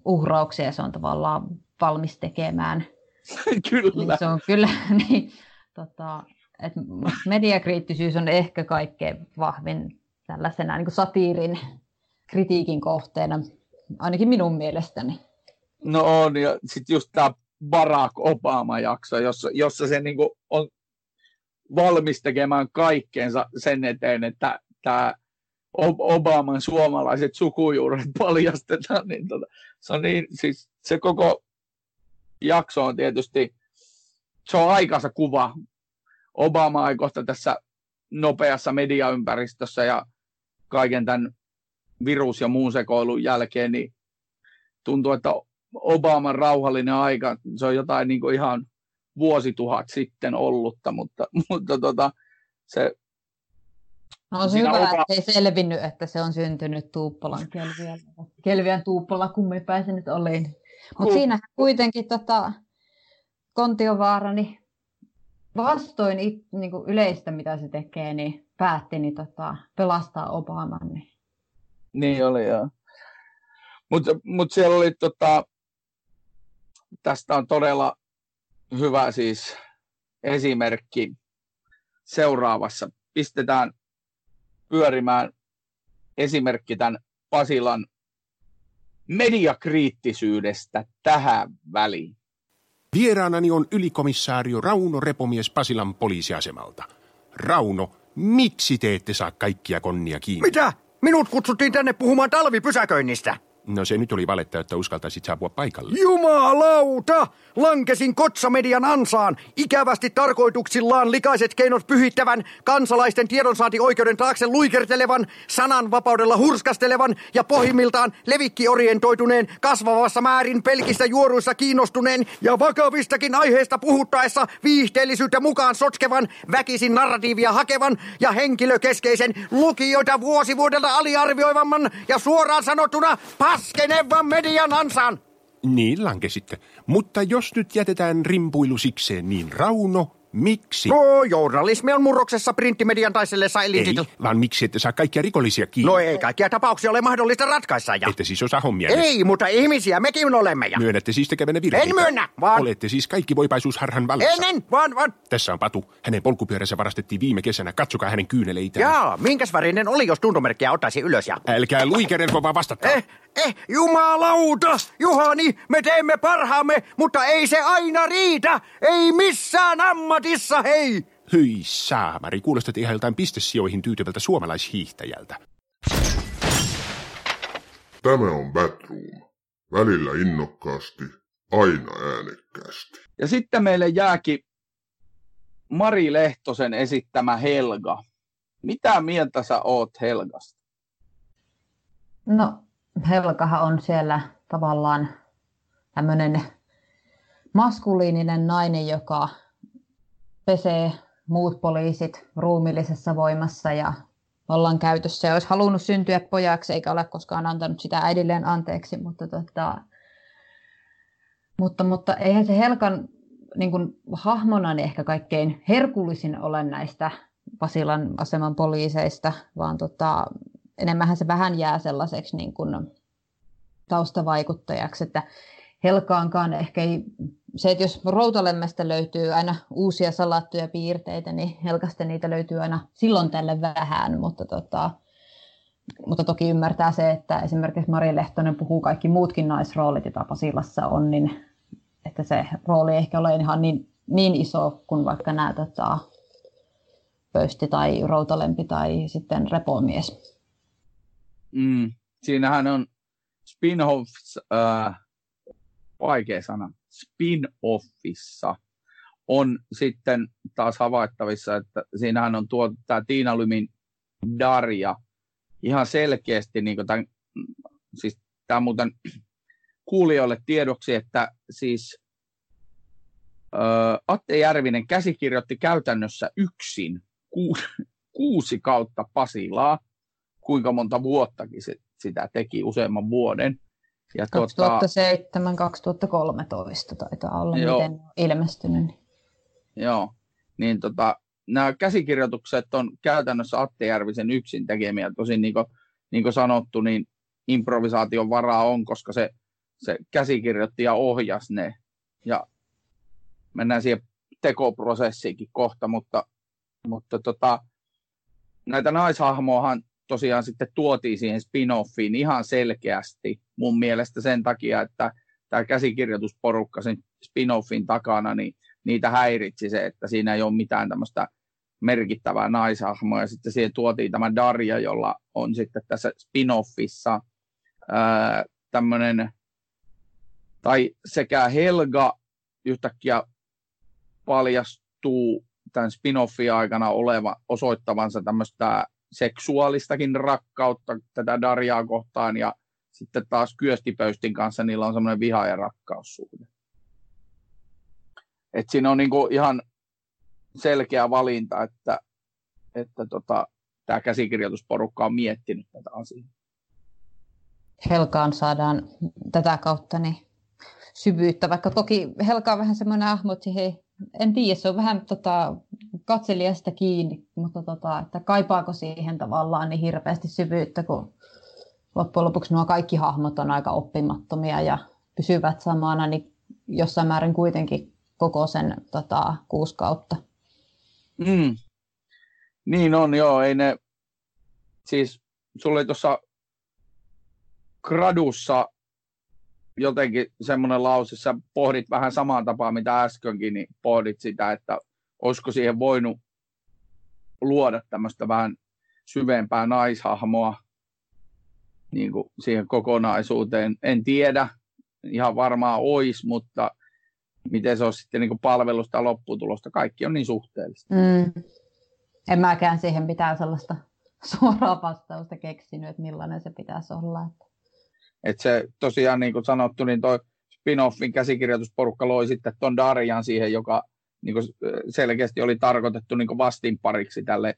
Speaker 7: uhrauksia se on tavallaan valmis tekemään. *laughs*
Speaker 2: kyllä.
Speaker 7: Niin se on kyllä, *laughs* niin, tota, että mediakriittisyys on ehkä kaikkein vahvin tällaisena niin kuin satiirin kritiikin kohteena, ainakin minun mielestäni.
Speaker 2: No on, ja sitten just tämä Barack Obama-jakso, jossa, jossa se niin on valmis tekemään kaikkeensa sen eteen, että tämä Obaman suomalaiset sukujuuret *laughs* paljastetaan, niin tota, se, on niin, siis se koko jakso on tietysti, se on aikansa kuva. Obama-aikoista tässä nopeassa mediaympäristössä ja kaiken tämän virus- ja muun sekoilun jälkeen, niin tuntuu, että Obaman rauhallinen aika, se on jotain niin kuin ihan vuosituhat sitten ollutta, mutta, *laughs* mutta tota, se
Speaker 7: No on se hyvä, oma... ei selvinnyt, että se on syntynyt Tuuppolan Kelviän. Kelviän Tuuppola kummipäisen nyt oli. Mutta siinä kuitenkin tota, Kontiovaara niin vastoin it, niin kuin yleistä, mitä se tekee, niin päätti niin tota, pelastaa Obaman. Niin,
Speaker 2: niin oli, joo. Mutta mut siellä oli, tota, tästä on todella hyvä siis esimerkki seuraavassa. Pistetään pyörimään esimerkki tämän Pasilan mediakriittisyydestä tähän väliin.
Speaker 11: Vieraanani on ylikomissaario Rauno Repomies Pasilan poliisiasemalta. Rauno, miksi te ette saa kaikkia konnia kiinni?
Speaker 5: Mitä? Minut kutsuttiin tänne puhumaan talvipysäköinnistä.
Speaker 11: No se nyt oli valetta, että uskaltaisit saapua paikalle.
Speaker 5: Jumalauta! Lankesin kotsamedian ansaan. Ikävästi tarkoituksillaan likaiset keinot pyhittävän, kansalaisten tiedonsaantioikeuden taakse luikertelevan, sananvapaudella hurskastelevan ja pohjimmiltaan levikkiorientoituneen, kasvavassa määrin pelkistä juoruissa kiinnostuneen ja vakavistakin aiheesta puhuttaessa viihteellisyyttä mukaan sotkevan, väkisin narratiivia hakevan ja henkilökeskeisen, lukijoita vuosivuodelta aliarvioivamman ja suoraan sanottuna paskenevan median ansaan.
Speaker 11: Niin lankesitte. Mutta jos nyt jätetään rimpuilu sikseen, niin Rauno, miksi?
Speaker 5: No, journalismi on murroksessa printtimedian taisellessa elitit.
Speaker 11: Ei, vaan miksi ette saa kaikkia rikollisia kiinni?
Speaker 5: No ei kaikkia tapauksia ole mahdollista ratkaista. Ja...
Speaker 11: Ette siis osaa hommia.
Speaker 5: Ei, mutta ihmisiä mekin olemme. Ja...
Speaker 11: Myönnätte siis tekevänne virheitä.
Speaker 5: En myönnä, vaan...
Speaker 11: Olette siis kaikki voipaisuusharhan vallassa.
Speaker 5: En, en, vaan, vaan...
Speaker 11: Tässä on Patu. Hänen polkupyöränsä varastettiin viime kesänä. Katsokaa hänen kyyneleitään.
Speaker 5: Jaa, minkäs värinen oli, jos tuntomerkkiä ottaisi ylös ja...
Speaker 11: Älkää luikerelko vaan vastata.
Speaker 5: Eh, Eh, jumalauta! Juhani, me teemme parhaamme, mutta ei se aina riitä! Ei missään ammatissa, hei!
Speaker 11: Hyi saamari, kuulostat ihan joltain pistesijoihin tyytyvältä suomalaishiihtäjältä.
Speaker 1: Tämä on Batroom. Välillä innokkaasti, aina äänekkäästi.
Speaker 2: Ja sitten meille jääkin Mari Lehtosen esittämä Helga. Mitä mieltä sä oot Helgasta?
Speaker 7: No, Helkahan on siellä tavallaan tämmöinen maskuliininen nainen, joka pesee muut poliisit ruumillisessa voimassa ja ollaan käytössä. Ja olisi halunnut syntyä pojaksi, eikä ole koskaan antanut sitä äidilleen anteeksi, mutta, tota, mutta, mutta eihän se Helkan niin kuin, hahmona niin ehkä kaikkein herkullisin ole näistä Pasilan aseman poliiseista, vaan tota, enemmän se vähän jää sellaiseksi niin kuin taustavaikuttajaksi, että Helkaankaan ehkä ei, se, että jos routalemmestä löytyy aina uusia salattuja piirteitä, niin Helkasta niitä löytyy aina silloin tälle vähän, mutta, tota, mutta toki ymmärtää se, että esimerkiksi Mari Lehtonen puhuu kaikki muutkin naisroolit, joita Pasilassa on, niin että se rooli ei ehkä ole ihan niin, niin iso kuin vaikka nämä tota, pöysti tai routalempi tai sitten repomies.
Speaker 2: Mm. Siinähän on spin-offs, äh, vaikea sana, spin-offissa on sitten taas havaittavissa, että siinähän on tuo tämä Tiina Lymin Darja ihan selkeästi, niin tämän, siis tämä muuten kuulijoille tiedoksi, että siis ö, Atte Järvinen käsikirjoitti käytännössä yksin ku, kuusi kautta Pasilaa, kuinka monta vuottakin se, sitä teki useamman vuoden.
Speaker 7: Ja 2007-2013 taitaa olla, joo, miten ilmestynyt.
Speaker 2: Joo, niin tota, nämä käsikirjoitukset on käytännössä Atte Järvisen yksin tekemiä. Tosin niin kuin, niin kuin sanottu, niin improvisaation varaa on, koska se, se käsikirjoitti ja ohjasi ne. Ja mennään siihen tekoprosessiinkin kohta, mutta, mutta tota, näitä naishahmoahan tosiaan sitten tuotiin siihen spin-offiin ihan selkeästi mun mielestä sen takia, että tämä käsikirjoitusporukka sen spin-offin takana, niin niitä häiritsi se, että siinä ei ole mitään tämmöistä merkittävää naishahmoa. Ja sitten siihen tuotiin tämä Darja, jolla on sitten tässä spin-offissa tämmöinen, tai sekä Helga yhtäkkiä paljastuu tämän spin-offin aikana oleva, osoittavansa tämmöistä seksuaalistakin rakkautta tätä Darjaa kohtaan ja sitten taas Kyöstipöystin kanssa niillä on semmoinen viha- ja rakkaussuhde. Et siinä on niinku ihan selkeä valinta, että, että tota, tämä käsikirjoitusporukka on miettinyt tätä asiaa.
Speaker 7: Helkaan saadaan tätä kautta niin syvyyttä, vaikka toki Helka on vähän semmoinen ahmo, että hei, en tiedä, se on vähän tota, katselijasta kiinni, mutta tota, että kaipaako siihen tavallaan niin hirveästi syvyyttä, kun loppujen lopuksi nuo kaikki hahmot on aika oppimattomia ja pysyvät samana, niin jossain määrin kuitenkin koko sen tota, kuusi kautta.
Speaker 2: Mm. Niin on, joo, ei ne, siis sulla oli tuossa gradussa jotenkin semmoinen lause, sä pohdit vähän samaan tapaan, mitä äskenkin, niin pohdit sitä, että olisiko siihen voinut luoda tämmöistä vähän syvempää naishahmoa niin kuin siihen kokonaisuuteen. En tiedä, ihan varmaan ois, mutta miten se on sitten niin kuin palvelusta lopputulosta, kaikki on niin suhteellista.
Speaker 7: Mm. En mäkään siihen mitään sellaista *laughs* suoraa vastausta keksinyt, että millainen se pitäisi olla.
Speaker 2: Et se tosiaan niin kuin sanottu, niin toi spin-offin käsikirjoitusporukka loi sitten ton Darjan siihen, joka niin kuin selkeästi oli tarkoitettu niin kuin vastinpariksi tälle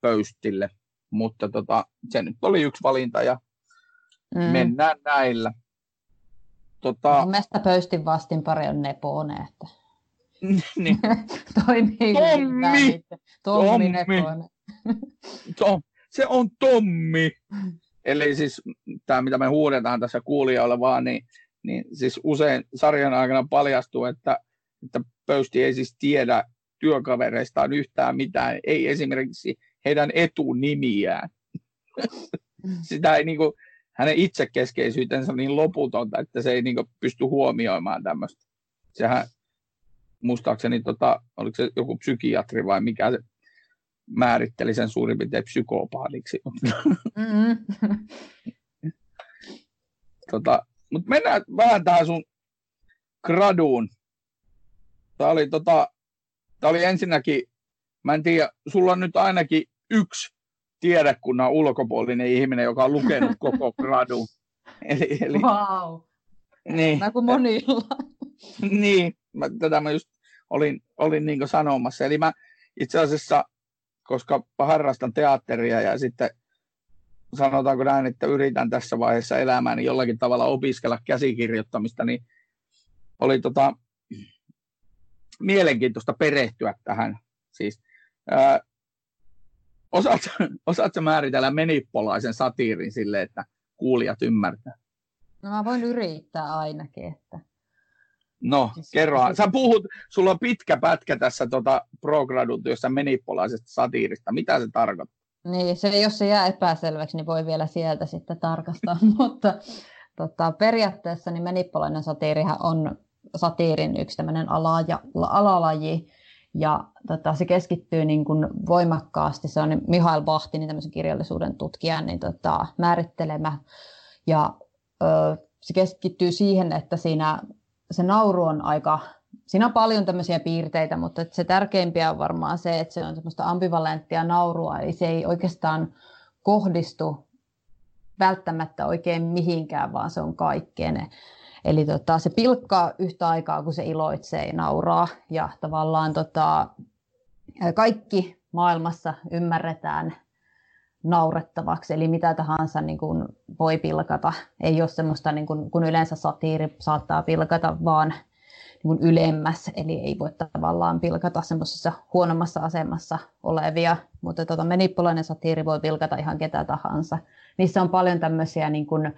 Speaker 2: pöystille. Mutta tota, se nyt oli yksi valinta ja mm. mennään näillä.
Speaker 7: Tota... Mielestäni pöystin vastinpari on Nepone, että *laughs*
Speaker 2: niin. *laughs*
Speaker 7: toimii
Speaker 2: Tommi!
Speaker 7: Tommi,
Speaker 2: Tommi. Tom, se on Tommi. *laughs* Eli siis tämä, mitä me huudetaan tässä kuulijoille vaan, niin, niin siis usein sarjan aikana paljastuu, että, että Pöysti ei siis tiedä työkavereistaan yhtään mitään, ei esimerkiksi heidän etunimiään. *laughs* Sitä ei niin kuin, hänen itsekeskeisyytensä niin loputonta, että se ei niin kuin, pysty huomioimaan tämmöistä. Sehän muistaakseni, tota, oliko se joku psykiatri vai mikä se määritteli sen suurin piirtein psykopaadiksi. Mm-hmm. tota, Mutta mennään vähän tähän sun graduun. Tämä oli, tota, tämä oli ensinnäkin, mä en tiedä, sulla on nyt ainakin yksi tiedekunnan ulkopuolinen ihminen, joka on lukenut *laughs* koko gradun.
Speaker 7: Eli, eli, wow. Niin. Mä kuin monilla.
Speaker 2: niin, mä, tätä mä just olin, olin niin sanomassa. Eli mä itse asiassa, koska harrastan teatteria ja sitten sanotaanko näin, että yritän tässä vaiheessa elämääni jollakin tavalla opiskella käsikirjoittamista, niin oli tota, mielenkiintoista perehtyä tähän. Siis, ää, osaat, *laughs* osaatko määritellä menippolaisen satiirin sille, että kuulijat ymmärtää?
Speaker 7: No mä voin yrittää ainakin, että...
Speaker 2: No, siis, kerro. Sä puhut, sulla on pitkä pätkä tässä tota työssä menippolaisesta satiirista. Mitä se tarkoittaa?
Speaker 7: Niin, se, jos se jää epäselväksi, niin voi vielä sieltä sitten tarkastaa, *laughs* mutta tota, periaatteessa niin menippolainen satiirihan on satiirin yksi tämmöinen alaja, alalaji, ja tota, se keskittyy niin kuin voimakkaasti, se on Mihail Bahtinin tämmöisen kirjallisuuden tutkijan niin tota, määrittelemä, ja ö, se keskittyy siihen, että siinä se nauru on aika, siinä on paljon tämmöisiä piirteitä, mutta se tärkeimpiä on varmaan se, että se on semmoista ambivalenttia naurua, eli se ei oikeastaan kohdistu välttämättä oikein mihinkään, vaan se on kaikkeen. Eli tota, se pilkkaa yhtä aikaa, kun se iloitsee ja nauraa. Ja tavallaan tota, kaikki maailmassa ymmärretään naurettavaksi, eli mitä tahansa niin kuin voi pilkata. Ei ole semmoista, niin kuin, kun yleensä satiiri saattaa pilkata, vaan niin kuin ylemmäs, eli ei voi tavallaan pilkata semmoisessa huonommassa asemassa olevia, mutta tota, manipulainen satiiri voi pilkata ihan ketä tahansa. Niissä on paljon tämmöisiä niin kuin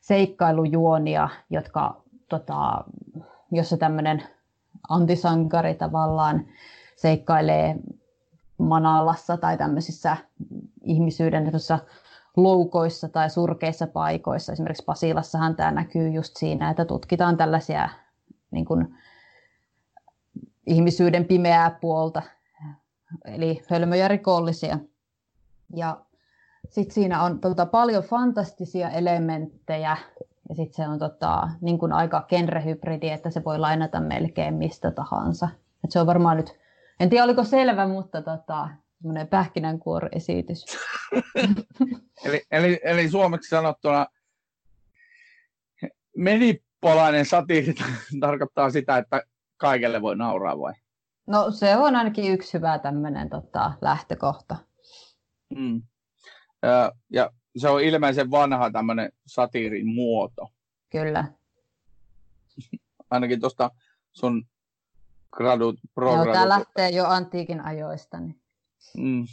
Speaker 7: seikkailujuonia, jotka, tota, jossa tämmöinen antisankari tavallaan seikkailee manalassa tai tämmöisissä ihmisyyden loukoissa tai surkeissa paikoissa. Esimerkiksi Pasilassahan tämä näkyy just siinä, että tutkitaan tällaisia niin kuin, ihmisyyden pimeää puolta, eli hölmöjä rikollisia. Ja sitten siinä on tota, paljon fantastisia elementtejä, ja sitten se on tota, niin kuin aika genrehybridi, että se voi lainata melkein mistä tahansa. Et se on varmaan nyt, en tiedä oliko selvä, mutta tota, semmoinen pähkinänkuoresitys. *laughs*
Speaker 2: eli, eli, eli suomeksi sanottuna menipolainen satiiri *laughs* tarkoittaa sitä, että kaikelle voi nauraa vai?
Speaker 7: No se on ainakin yksi hyvä tämmöinen tota, lähtökohta.
Speaker 2: Mm. Ja, ja se on ilmeisen vanha tämmöinen satiirin muoto.
Speaker 7: Kyllä. *laughs*
Speaker 2: Ainakin tuosta sun gradut,
Speaker 7: pro tämä lähtee jo antiikin ajoista. Niin.
Speaker 2: Mm,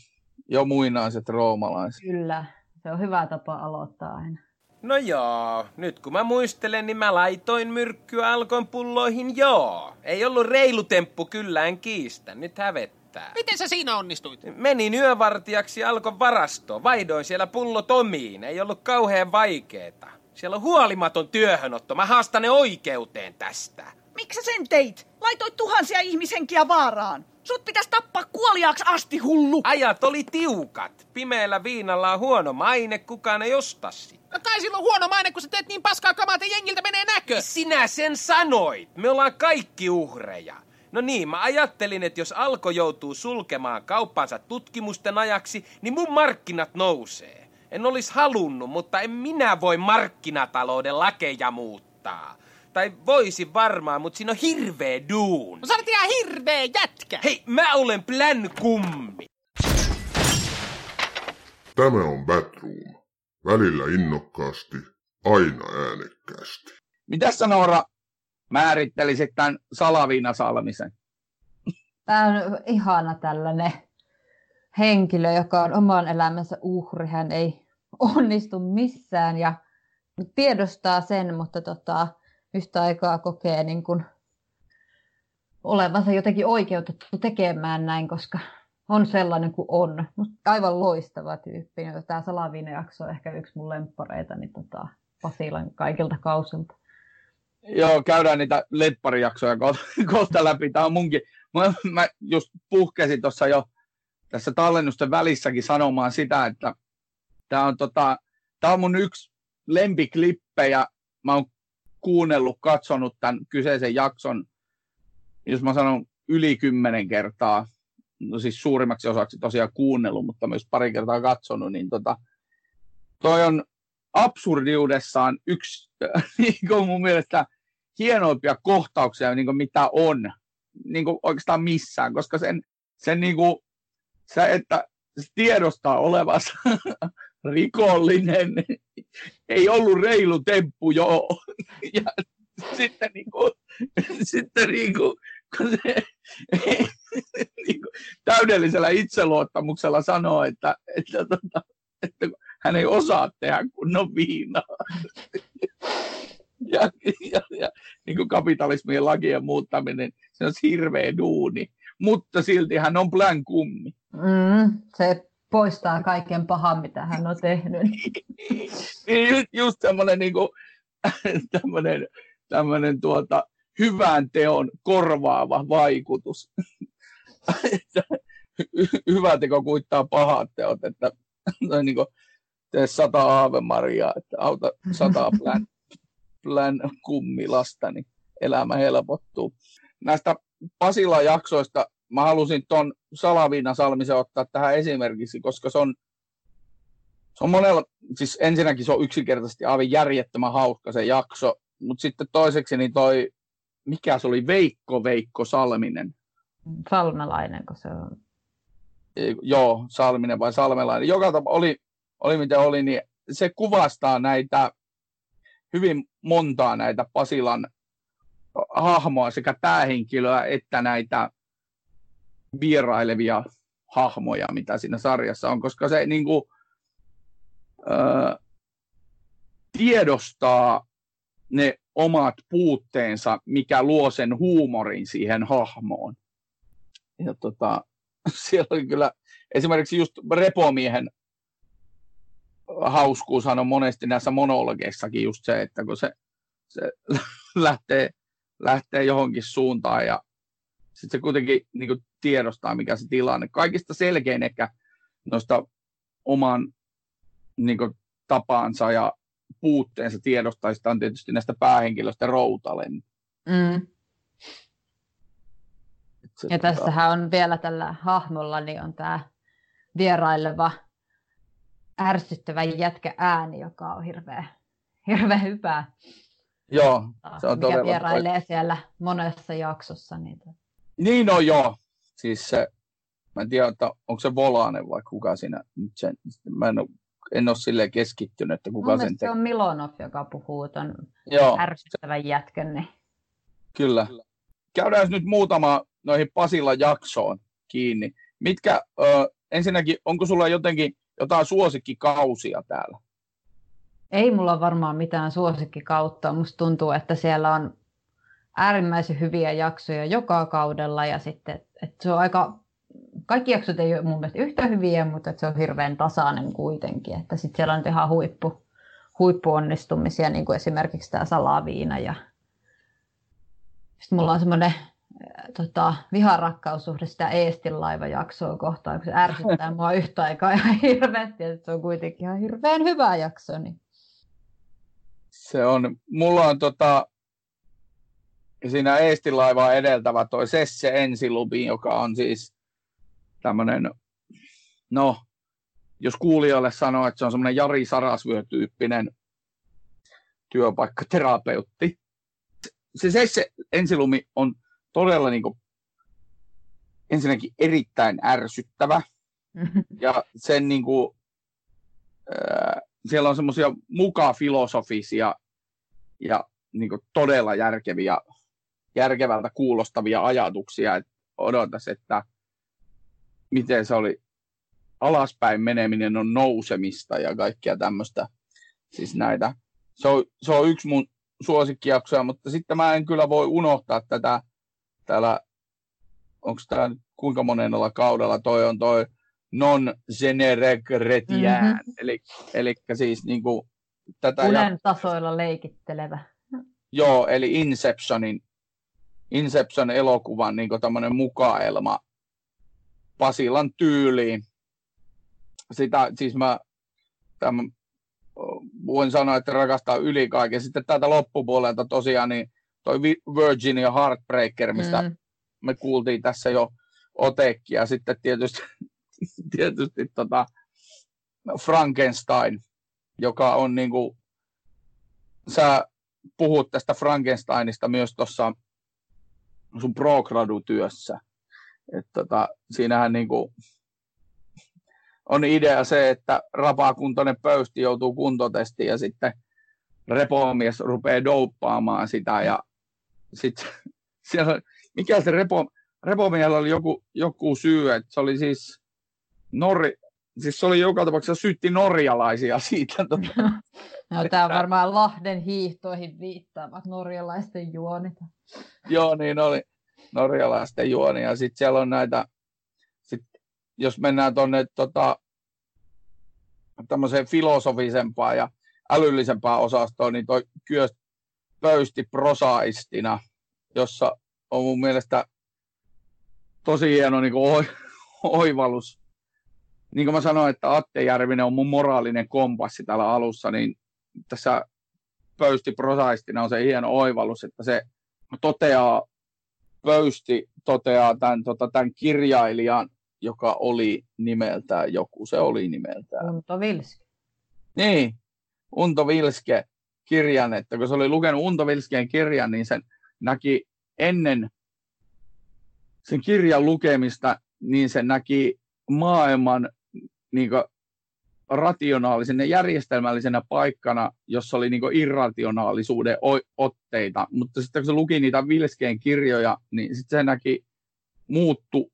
Speaker 2: jo muinaiset roomalaiset.
Speaker 7: Kyllä, se on hyvä tapa aloittaa aina.
Speaker 12: No joo, nyt kun mä muistelen, niin mä laitoin myrkkyä alkon pulloihin joo. Ei ollut reilu temppu kyllään kiistä, nyt hävettää.
Speaker 8: Miten sä siinä onnistuit?
Speaker 12: Menin yövartijaksi alkon varastoon, vaihdoin siellä pullo Tomiin, ei ollut kauhean vaikeeta. Siellä on huolimaton työhönotto, mä haastan ne oikeuteen tästä.
Speaker 9: Miksi sen teit? Laitoit tuhansia ihmishenkiä vaaraan. Sut pitäisi tappaa kuoliaaksi asti, hullu!
Speaker 12: Ajat oli tiukat. Pimeällä viinalla on huono maine, kukaan ei osta sitä.
Speaker 8: No kai silloin huono maine, kun sä teet niin paskaa kamaa, että jengiltä menee näkö.
Speaker 12: Sinä sen sanoit. Me ollaan kaikki uhreja. No niin, mä ajattelin, että jos Alko joutuu sulkemaan kauppansa tutkimusten ajaksi, niin mun markkinat nousee. En olisi halunnut, mutta en minä voi markkinatalouden lakeja muuttaa. Tai voisi varmaan, mutta siinä on hirveä duun.
Speaker 8: No sä olet ihan hirveä jätkä.
Speaker 12: Hei, mä olen plan kummi.
Speaker 1: Tämä on Batroom. Välillä innokkaasti, aina äänekkäästi.
Speaker 2: Mitä sä Noora määrittelisit tämän salaviinasalmisen?
Speaker 7: Tämä on ihana tällainen henkilö, joka on oman elämänsä uhri. Hän ei onnistu missään ja tiedostaa sen, mutta tota, yhtä aikaa kokee niin kuin olevansa jotenkin oikeutettu tekemään näin, koska on sellainen kuin on. Musta aivan loistava tyyppi. Tämä Salavine-jakso on ehkä yksi mun lemppareita niin tota, Pasilan kaikilta kausilta.
Speaker 2: Joo, käydään niitä lempparijaksoja *laughs* kohta läpi. Tämä on munkin. Mä, mä just puhkesin tuossa jo tässä tallennusten välissäkin sanomaan sitä, että tämä on, tota, tämä on mun yksi lempiklippejä. Mä oon kuunnellut, katsonut tämän kyseisen jakson, jos mä sanon yli kymmenen kertaa, no siis suurimmaksi osaksi tosiaan kuunnellut, mutta myös pari kertaa katsonut, niin tota, toi on absurdiudessaan yksi *laughs* niin kuin mun mielestä hienoimpia kohtauksia, niin kuin mitä on niin kuin oikeastaan missään, koska sen, sen niin kuin, se, että tiedostaa olevansa *laughs* rikollinen, ei ollut reilu temppu, joo. Ja sitten, niin kuin, sitten niin kuin, kun se, niin kuin, täydellisellä itseluottamuksella sanoo, että, että, että, että hän ei osaa tehdä kunnon viinaa. ja, ja, ja niin kuin kapitalismien lakien muuttaminen, se on hirveä duuni. Mutta silti hän on plan kummi.
Speaker 7: Mm, se poistaa kaiken pahan, mitä hän on tehnyt. *laughs*
Speaker 2: niin just, just semmoinen niin kuin, *laughs* tämmöinen, tämmöinen tuota, hyvän teon korvaava vaikutus. *laughs* Hyvä teko kuittaa pahat teot, että niin kuin, tee sata Aave Maria, että auta sata plan, plan kummilasta, niin elämä helpottuu. Näistä Pasila-jaksoista mä halusin tuon Salaviina Salmisen ottaa tähän esimerkiksi, koska se on, se on monella, siis ensinnäkin se on yksinkertaisesti aivan järjettömän hauska se jakso, mutta sitten toiseksi niin toi, mikä se oli, Veikko Veikko Salminen.
Speaker 7: Salmelainen, kun se on.
Speaker 2: Joo, Salminen vai Salmelainen. Joka tapa oli, oli mitä oli, niin se kuvastaa näitä hyvin montaa näitä Pasilan hahmoa, sekä päähenkilöä että näitä vierailevia hahmoja, mitä siinä sarjassa on, koska se niin kuin, ö, tiedostaa ne omat puutteensa, mikä luo sen huumorin siihen hahmoon. Ja tota, *laughs* siellä oli kyllä esimerkiksi just Repomiehen hauskuushan on monesti näissä monologeissakin just se, että kun se, se *laughs* lähtee, lähtee johonkin suuntaan ja sitten se kuitenkin niin kuin tiedostaa, mikä se tilanne. Kaikista selkein ehkä noista oman niin kuin, tapaansa ja puutteensa tiedostaista on tietysti näistä päähenkilöistä routalen. Mm.
Speaker 7: Se, ja tota... tässähän on vielä tällä hahmolla, niin on tämä vieraileva ärsyttävä jätkä ääni, joka on hirveä, hirveä hyvä.
Speaker 2: Joo,
Speaker 7: se on mikä todella... vierailee siellä monessa jaksossa. Niin,
Speaker 2: niin no joo, siis se, mä en tiedä, että onko se Volanen vai kuka siinä, sen, mä en ole, en ole silleen keskittynyt, että kuka
Speaker 7: Mun
Speaker 2: sen
Speaker 7: tekee. se on Milonov, joka puhuu ton joo. ärsyttävän jätkän. Niin.
Speaker 2: Kyllä. Käydään nyt muutama noihin Pasilla jaksoon kiinni. Mitkä, ö, ensinnäkin, onko sulla jotenkin jotain suosikkikausia täällä?
Speaker 7: Ei mulla varmaan mitään suosikkikautta. Musta tuntuu, että siellä on äärimmäisen hyviä jaksoja joka kaudella ja sitten että se on aika, kaikki jaksot ei ole mun mielestä yhtä hyviä, mutta että se on hirveän tasainen kuitenkin, että sitten siellä on ihan huippu, huippuonnistumisia, niin kuin esimerkiksi tämä salaviina ja sitten mulla on semmoinen tota, viharakkaussuhde sitä Eestin laivajaksoa kohtaan, kun se ärsyttää mua *laughs* yhtä aikaa ihan hirveästi, että se on kuitenkin ihan hirveän hyvä jakso. Niin.
Speaker 2: Se on, mulla on tota, siinä Eestin laivaa edeltävä toi Sesse Ensilubi, joka on siis tämmöinen, no, jos kuulijoille sanoo, että se on semmoinen Jari Sarasvyö-tyyppinen työpaikkaterapeutti. Se Sesse Ensilumi on todella niin kuin, ensinnäkin erittäin ärsyttävä. *laughs* Ja sen niin kuin, äh, siellä on semmoisia mukaan filosofisia ja niin kuin, todella järkeviä järkevältä kuulostavia ajatuksia, että odotas, että miten se oli alaspäin meneminen on nousemista ja kaikkia tämmöistä. Siis näitä. Se on, se on yksi mun suosikkijaksoja, mutta sitten mä en kyllä voi unohtaa tätä täällä, onko tämä kuinka monella kaudella toi on toi non generegretien, mm-hmm. eli, eli siis niin kuin tätä...
Speaker 7: Unen tasoilla leikittelevä.
Speaker 2: Joo, eli Inceptionin Inception-elokuvan niin tämmöinen mukaelma Pasilan tyyliin. Sitä, siis mä tämän, voin sanoa, että rakastaa yli kaiken. Sitten täältä loppupuolelta tosiaan niin toi Virginia Heartbreaker, mistä mm. me kuultiin tässä jo otekkia. Sitten tietysti, *laughs* tietysti tota Frankenstein, joka on niin kuin, sä puhut tästä Frankensteinista myös tuossa sun pro-gradu-työssä. Et tota, siinähän niinku on idea se, että rapaakuntoinen pöysti joutuu kuntotestiin ja sitten repomies rupeaa douppaamaan sitä ja sitten *laughs* siellä, mikä se repo, Repomiehellä oli joku, joku syy, että se oli siis Norri, siis se oli joka tapauksessa syytti norjalaisia siitä. Tota, *laughs*
Speaker 7: no, tämä on varmaan Lahden hiihtoihin viittaavat norjalaisten juonit.
Speaker 2: Joo, niin oli norjalaisten juoni. Ja sitten siellä on näitä, sit, jos mennään tuonne tota, tämmöiseen filosofisempaan ja älyllisempään osastoon, niin toi Kyöst pöysti prosaistina, jossa on mun mielestä tosi hieno niin kuin oivallus. Niin kuin mä sanoin, että Atte Järvinen on mun moraalinen kompassi täällä alussa, niin tässä pöysti prosaistina on se hieno oivallus, että se toteaa, pöysti toteaa tämän, tota, tämän kirjailijan, joka oli nimeltään joku, se oli nimeltään.
Speaker 7: Unto Vilske.
Speaker 2: Niin, Unto Vilske kirjan, että kun se oli lukenut Unto Vilskeen kirjan, niin sen näki ennen sen kirjan lukemista, niin se näki maailman niin rationaalisen ja järjestelmällisenä paikkana, jossa oli niin irrationaalisuuden otteita. Mutta sitten kun se luki niitä Vilskeen kirjoja, niin sitten se näki muuttu,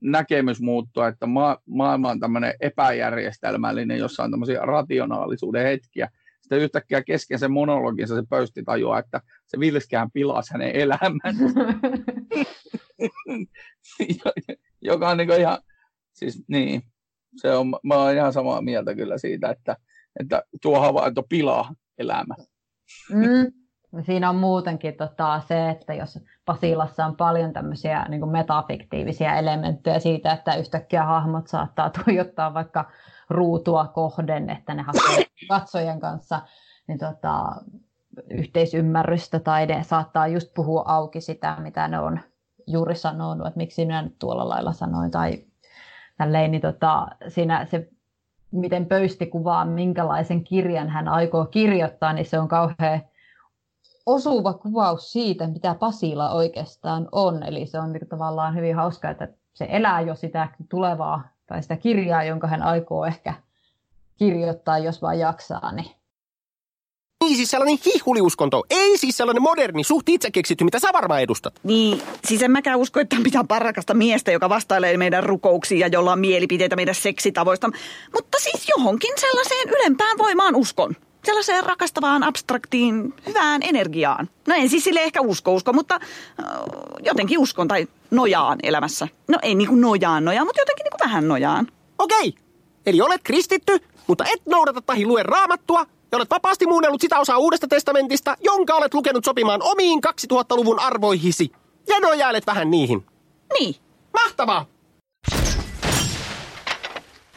Speaker 2: näkemys muuttua, että ma- maailma on tämmöinen epäjärjestelmällinen, jossa on tämmöisiä rationaalisuuden hetkiä. Sitten yhtäkkiä kesken sen monologinsa se pöysti tajua, että se Vilskään pilasi hänen elämänsä. *laughs* *laughs* joka on niin ihan, siis niin, se on, mä oon ihan samaa mieltä kyllä siitä, että, että tuo havainto pilaa elämä.
Speaker 7: Mm. Siinä on muutenkin tota, se, että jos Pasilassa on paljon tämmöisiä niin metafiktiivisiä elementtejä siitä, että yhtäkkiä hahmot saattaa *laughs* tuijottaa vaikka ruutua kohden, että ne hakee *coughs* katsojen kanssa niin tota, yhteisymmärrystä tai ne saattaa just puhua auki sitä, mitä ne on juuri sanonut, että miksi minä nyt tuolla lailla sanoin tai tälleen, niin tota, siinä se, miten pöysti kuvaa, minkälaisen kirjan hän aikoo kirjoittaa, niin se on kauhean osuva kuvaus siitä, mitä Pasila oikeastaan on. Eli se on niin tavallaan hyvin hauska, että se elää jo sitä tulevaa tai sitä kirjaa, jonka hän aikoo ehkä kirjoittaa, jos vaan jaksaa. Niin
Speaker 13: niin, siis sellainen hihuliuskonto. Ei siis sellainen moderni, suht itse keksitty, mitä sä varmaan edustat.
Speaker 9: Niin, siis en mäkään usko, että on mitään parakasta miestä, joka vastailee meidän rukouksiin ja jolla on mielipiteitä meidän seksitavoista. Mutta siis johonkin sellaiseen ylempään voimaan uskon. Sellaiseen rakastavaan, abstraktiin, hyvään energiaan. No en siis sille ehkä usko usko, mutta uh, jotenkin uskon tai nojaan elämässä. No ei niinku nojaan nojaan, mutta jotenkin niinku vähän nojaan.
Speaker 13: Okei, eli olet kristitty, mutta et noudata tai lue raamattua, ja olet vapaasti muunnellut sitä osaa Uudesta testamentista, jonka olet lukenut sopimaan omiin 2000-luvun arvoihisi. Ja nojailet vähän niihin.
Speaker 9: Niin.
Speaker 13: Mahtavaa!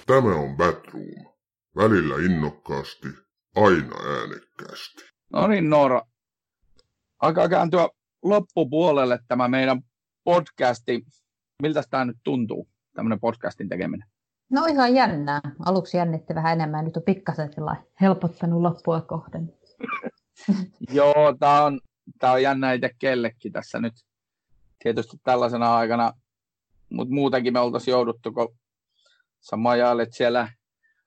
Speaker 1: Tämä on Batroom. Välillä innokkaasti, aina äänekkäästi.
Speaker 2: No niin, Noora. Alkaa kääntyä loppupuolelle tämä meidän podcasti. Miltä tämä nyt tuntuu, tämmöinen podcastin tekeminen?
Speaker 7: No ihan jännää. Aluksi jännitti vähän enemmän, nyt on pikkasen helpottanut loppua kohden. *laughs*
Speaker 2: Joo, tämä on, tää on jännä itse kellekin tässä nyt. Tietysti tällaisena aikana, mutta muutenkin me oltaisiin jouduttu, kun sä majailet siellä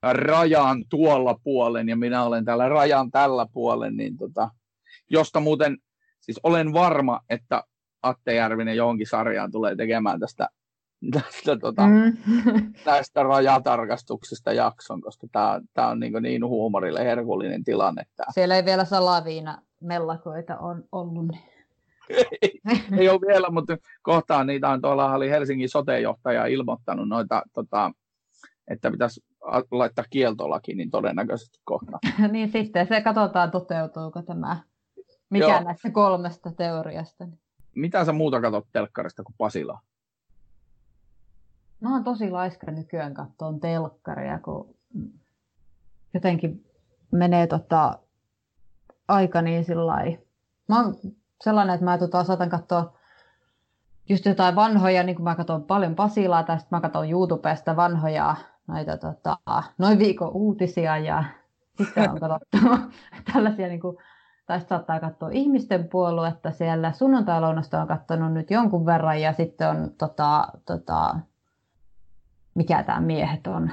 Speaker 2: rajan tuolla puolen ja minä olen täällä rajan tällä puolen, niin tota, josta muuten, siis olen varma, että Atte Järvinen johonkin sarjaan tulee tekemään tästä *laughs* tästä, tota, mm. *laughs* tästä rajatarkastuksesta jakson, koska tämä, on niin, niin huumorille herkullinen tilanne. Tämä. *laughs*
Speaker 7: Siellä ei vielä salaviina mellakoita on ollut.
Speaker 2: Ei, ei ole vielä, mutta kohtaan niitä on tuolla oli Helsingin sotejohtaja ilmoittanut noita, tota, että pitäisi laittaa kieltolaki, niin todennäköisesti kohta.
Speaker 7: niin sitten se katsotaan toteutuuko tämä, mikä Joo. näistä kolmesta teoriasta.
Speaker 2: Mitä sä muuta katsot telkkarista kuin Pasila?
Speaker 7: Mä oon tosi laiska nykyään kattoon telkkaria, kun jotenkin menee tota aika niin sillä Mä oon sellainen, että mä tota, saatan katsoa just jotain vanhoja, niin kuin mä katson paljon Pasilaa, tai sitten mä katson YouTubesta vanhoja noita tota, noin viikon uutisia, ja sitten on katsottu *laughs* tällaisia, niin kuin, tai saattaa katsoa ihmisten puoluetta siellä. Sunnuntai-lounasta on katsonut nyt jonkun verran, ja sitten on tota, tota, mikä tämä miehet on,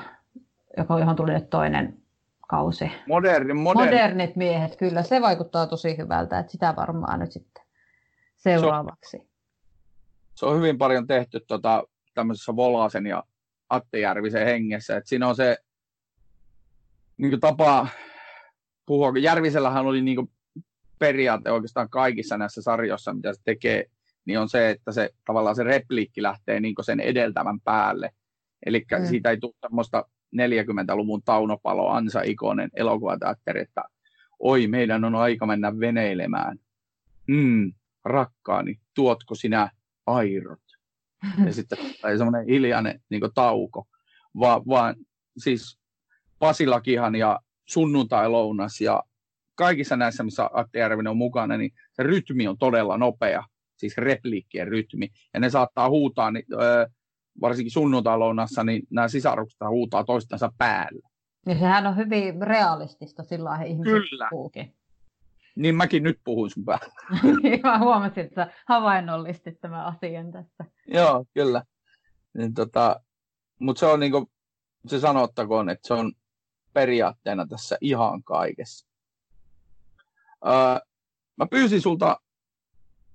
Speaker 7: joka, johon tuli nyt toinen kausi.
Speaker 2: Moderni, moderni.
Speaker 7: Modernit miehet, kyllä. Se vaikuttaa tosi hyvältä, että sitä varmaan nyt sitten seuraavaksi.
Speaker 2: se on hyvin paljon tehty tota, tämmöisessä Volasen ja Atte Järvisen hengessä. Et siinä on se niin tapa puhua, Järvisellähän oli niin periaate oikeastaan kaikissa näissä sarjoissa, mitä se tekee, niin on se, että se tavallaan se repliikki lähtee niin sen edeltävän päälle. Eli mm. siitä ei tule tämmöistä 40-luvun Taunopalo Ansa Ikonen elokuvateatteri, että oi, meidän on aika mennä veneilemään. Mm, rakkaani, tuotko sinä airot? Ja *laughs* sitten tai semmoinen hiljainen niin tauko. Va, vaan siis Pasilakihan ja sunnuntai-lounas ja kaikissa näissä, missä Atte Järvinen on mukana, niin se rytmi on todella nopea, siis repliikkien rytmi. Ja ne saattaa huutaa, niin, öö, varsinkin sunnuntai-lounassa, niin nämä sisarukset huutaa toistensa päälle.
Speaker 7: Ja sehän on hyvin realistista, sillä he ihmiset Kyllä. puhukin.
Speaker 2: Niin mäkin nyt puhuin sun päällä. *laughs*
Speaker 7: Mä huomasin, että havainnollistit tämän asian tässä.
Speaker 2: Joo, kyllä. Niin, tota, Mutta se on niin kuin, se sanottakoon, että se on periaatteena tässä ihan kaikessa. Öö, mä pyysin sulta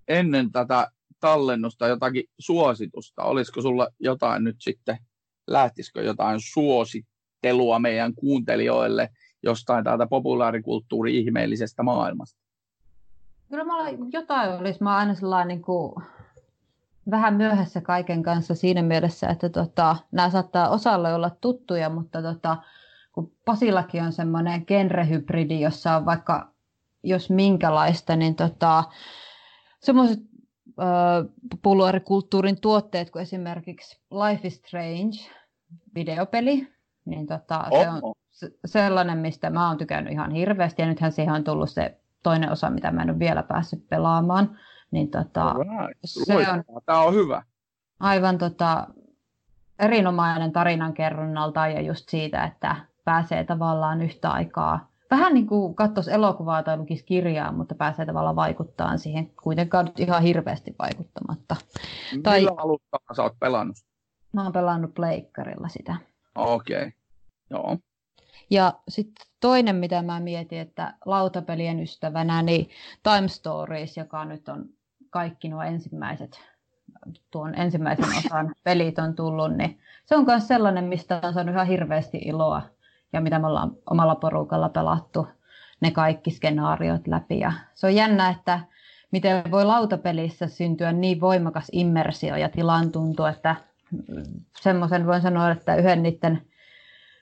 Speaker 2: ennen tätä tallennusta jotakin suositusta. Olisiko sulla jotain nyt sitten, lähtisikö jotain suosittelua meidän kuuntelijoille jostain täältä populaarikulttuuri-ihmeellisestä maailmasta?
Speaker 7: Kyllä mulla jotain olisi. Mä aina sellainen niin kuin vähän myöhässä kaiken kanssa siinä mielessä, että tota, nämä saattaa osalle olla tuttuja, mutta tota, kun Pasillakin on semmoinen genrehybridi, jossa on vaikka jos minkälaista, niin tota, semmoiset populaarikulttuurin tuotteet kuin esimerkiksi Life is Strange videopeli, niin tota, se on sellainen, mistä mä oon tykännyt ihan hirveästi, ja nythän siihen on tullut se toinen osa, mitä mä en ole vielä päässyt pelaamaan. Niin tota,
Speaker 2: right. se on, Tämä on hyvä.
Speaker 7: Aivan tota, erinomainen tarinankerronnalta ja just siitä, että pääsee tavallaan yhtä aikaa vähän niin kuin katsoisi elokuvaa tai lukisi kirjaa, mutta pääsee tavallaan vaikuttaa siihen kuitenkaan nyt ihan hirveästi vaikuttamatta.
Speaker 2: Millä tai... alusta sä oot pelannut?
Speaker 7: Mä oon pelannut pleikkarilla sitä.
Speaker 2: Okei, okay. joo.
Speaker 7: Ja sitten toinen, mitä mä mietin, että lautapelien ystävänä, niin Time Stories, joka nyt on kaikki nuo ensimmäiset, tuon ensimmäisen osan *laughs* pelit on tullut, niin se on myös sellainen, mistä on saanut ihan hirveästi iloa ja mitä me ollaan omalla porukalla pelattu ne kaikki skenaariot läpi. Ja se on jännä, että miten voi lautapelissä syntyä niin voimakas immersio ja tilan tuntu, että semmoisen voin sanoa, että yhden niiden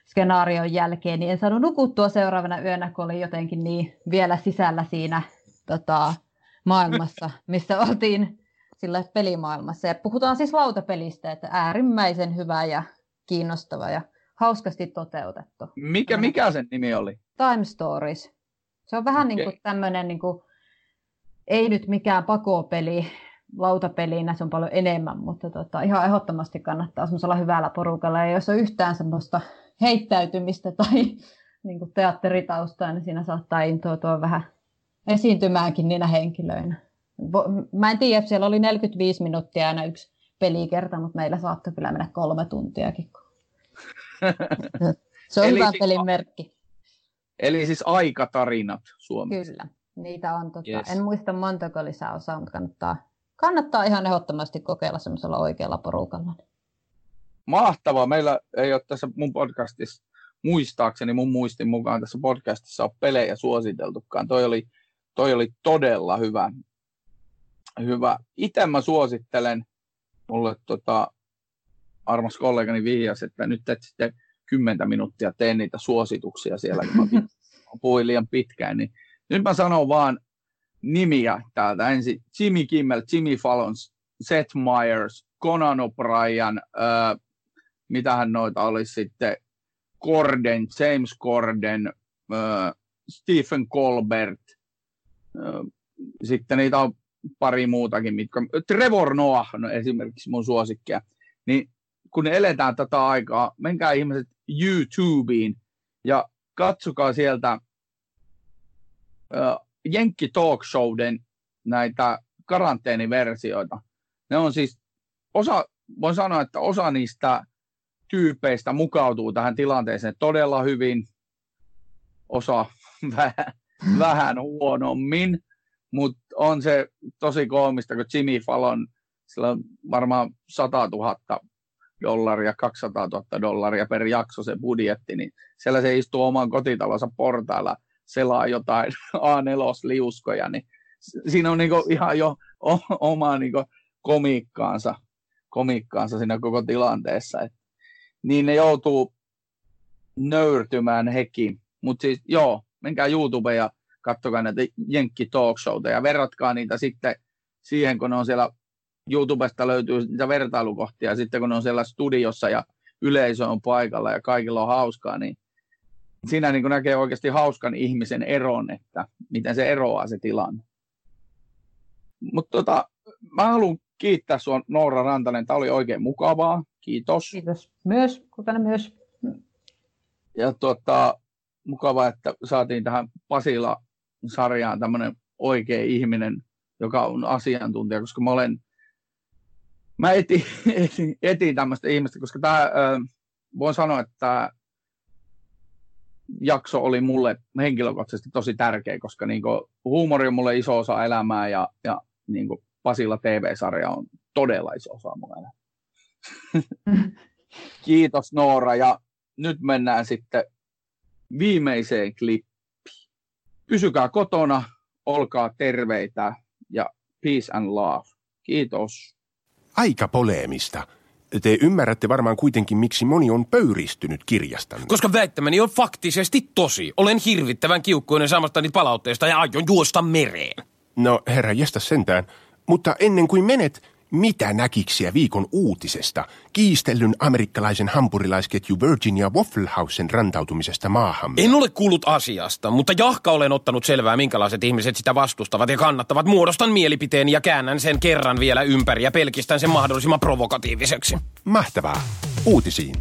Speaker 7: skenaarion jälkeen niin en saanut nukuttua seuraavana yönä, kun oli jotenkin niin vielä sisällä siinä tota, maailmassa, missä *laughs* oltiin sillä pelimaailmassa. Ja puhutaan siis lautapelistä, että äärimmäisen hyvä ja kiinnostava ja hauskasti toteutettu.
Speaker 2: Mikä, mikä sen nimi oli?
Speaker 7: Time Stories. Se on vähän okay. niin kuin tämmöinen, niin kuin, ei nyt mikään pakopeli, lautapelinä se on paljon enemmän, mutta tota, ihan ehdottomasti kannattaa semmoisella hyvällä porukalla. Ja jos on yhtään semmoista heittäytymistä tai *laughs* niin kuin teatteritaustaa, niin siinä saattaa intoutua vähän esiintymäänkin niinä henkilöinä. Mä en tiedä, siellä oli 45 minuuttia aina yksi pelikerta, mutta meillä saattoi kyllä mennä kolme tuntiakin. *laughs* Se on eli hyvä siis, pelin merkki.
Speaker 2: Eli siis aikatarinat Suomessa.
Speaker 7: Kyllä, niitä on. Tota, yes. En muista montako lisää osaa, mutta kannattaa, kannattaa ihan ehdottomasti kokeilla semmoisella oikealla porukalla.
Speaker 2: Mahtavaa. Meillä ei ole tässä mun podcastissa, muistaakseni mun muistin mukaan tässä podcastissa on pelejä suositeltukaan. Toi oli, toi oli todella hyvä. hyvä. Itse mä suosittelen, mulle tota, armas kollegani vihjasi, että nyt et sitten kymmentä minuuttia teen niitä suosituksia siellä, kun mä *laughs* puhuin liian pitkään, niin nyt mä sanon vaan nimiä täältä ensin. Jimmy Kimmel, Jimmy Fallon, Seth Meyers, Conan O'Brien, äh, mitähän noita olisi sitten, Corden, James Corden, äh, Stephen Colbert, äh, sitten niitä on pari muutakin, mitkä, Trevor Noah no esimerkiksi mun suosikkia, niin kun eletään tätä aikaa, menkää ihmiset YouTubeen ja katsokaa sieltä uh, Jenkki Talk Showden näitä karanteeniversioita. Ne on siis, osa, voin sanoa, että osa niistä tyypeistä mukautuu tähän tilanteeseen todella hyvin, osa *laughs* vähän, vähän huonommin, mutta on se tosi koomista, kun Jimmy Fallon sillä on varmaan 100 000 dollaria, 200 000 dollaria per jakso se budjetti, niin siellä se istuu oman kotitalonsa portailla, selaa jotain *laughs* A4-liuskoja, niin siinä on niinku ihan jo oma niinku komiikkaansa, komiikkaansa siinä koko tilanteessa. Et, niin ne joutuu nöyrtymään hekin. Mutta siis joo, menkää YouTubeen ja katsokaa näitä Jenkki Talk Showta ja verratkaa niitä sitten siihen, kun ne on siellä YouTubesta löytyy niitä vertailukohtia, sitten kun ne on siellä studiossa ja yleisö on paikalla ja kaikilla on hauskaa, niin siinä niin näkee oikeasti hauskan ihmisen eron, että miten se eroaa se tilanne. Mutta tota, mä haluan kiittää sinua Noora Rantanen, tämä oli oikein mukavaa, kiitos.
Speaker 7: Kiitos myös, kuten myös.
Speaker 2: Ja tota, mukavaa, että saatiin tähän Pasila-sarjaan tämmöinen oikea ihminen, joka on asiantuntija, koska mä olen mä *laughs* etin, etin, etin tämmöistä ihmistä, koska tämä, voin sanoa, että tämä jakso oli mulle henkilökohtaisesti tosi tärkeä, koska niin kuin, huumori on mulle iso osa elämää ja, ja niin kuin Pasilla TV-sarja on todella iso osa mun elämää. *laughs* Kiitos Noora ja nyt mennään sitten viimeiseen klippiin. Pysykää kotona, olkaa terveitä ja peace and love. Kiitos.
Speaker 11: Aika poleemista. Te ymmärrätte varmaan kuitenkin, miksi moni on pöyristynyt kirjasta.
Speaker 14: Koska väittämäni on faktisesti tosi. Olen hirvittävän kiukkuinen saamastani palautteesta ja aion juosta mereen.
Speaker 11: No herra, jästä sentään. Mutta ennen kuin menet, mitä näkiksiä viikon uutisesta kiistellyn amerikkalaisen hampurilaisketju Virginia Waffle Housen rantautumisesta maahan?
Speaker 14: En ole kuullut asiasta, mutta jahka olen ottanut selvää, minkälaiset ihmiset sitä vastustavat ja kannattavat. Muodostan mielipiteen ja käännän sen kerran vielä ympäri ja pelkistän sen mahdollisimman provokatiiviseksi.
Speaker 11: Mahtavaa. Uutisiin.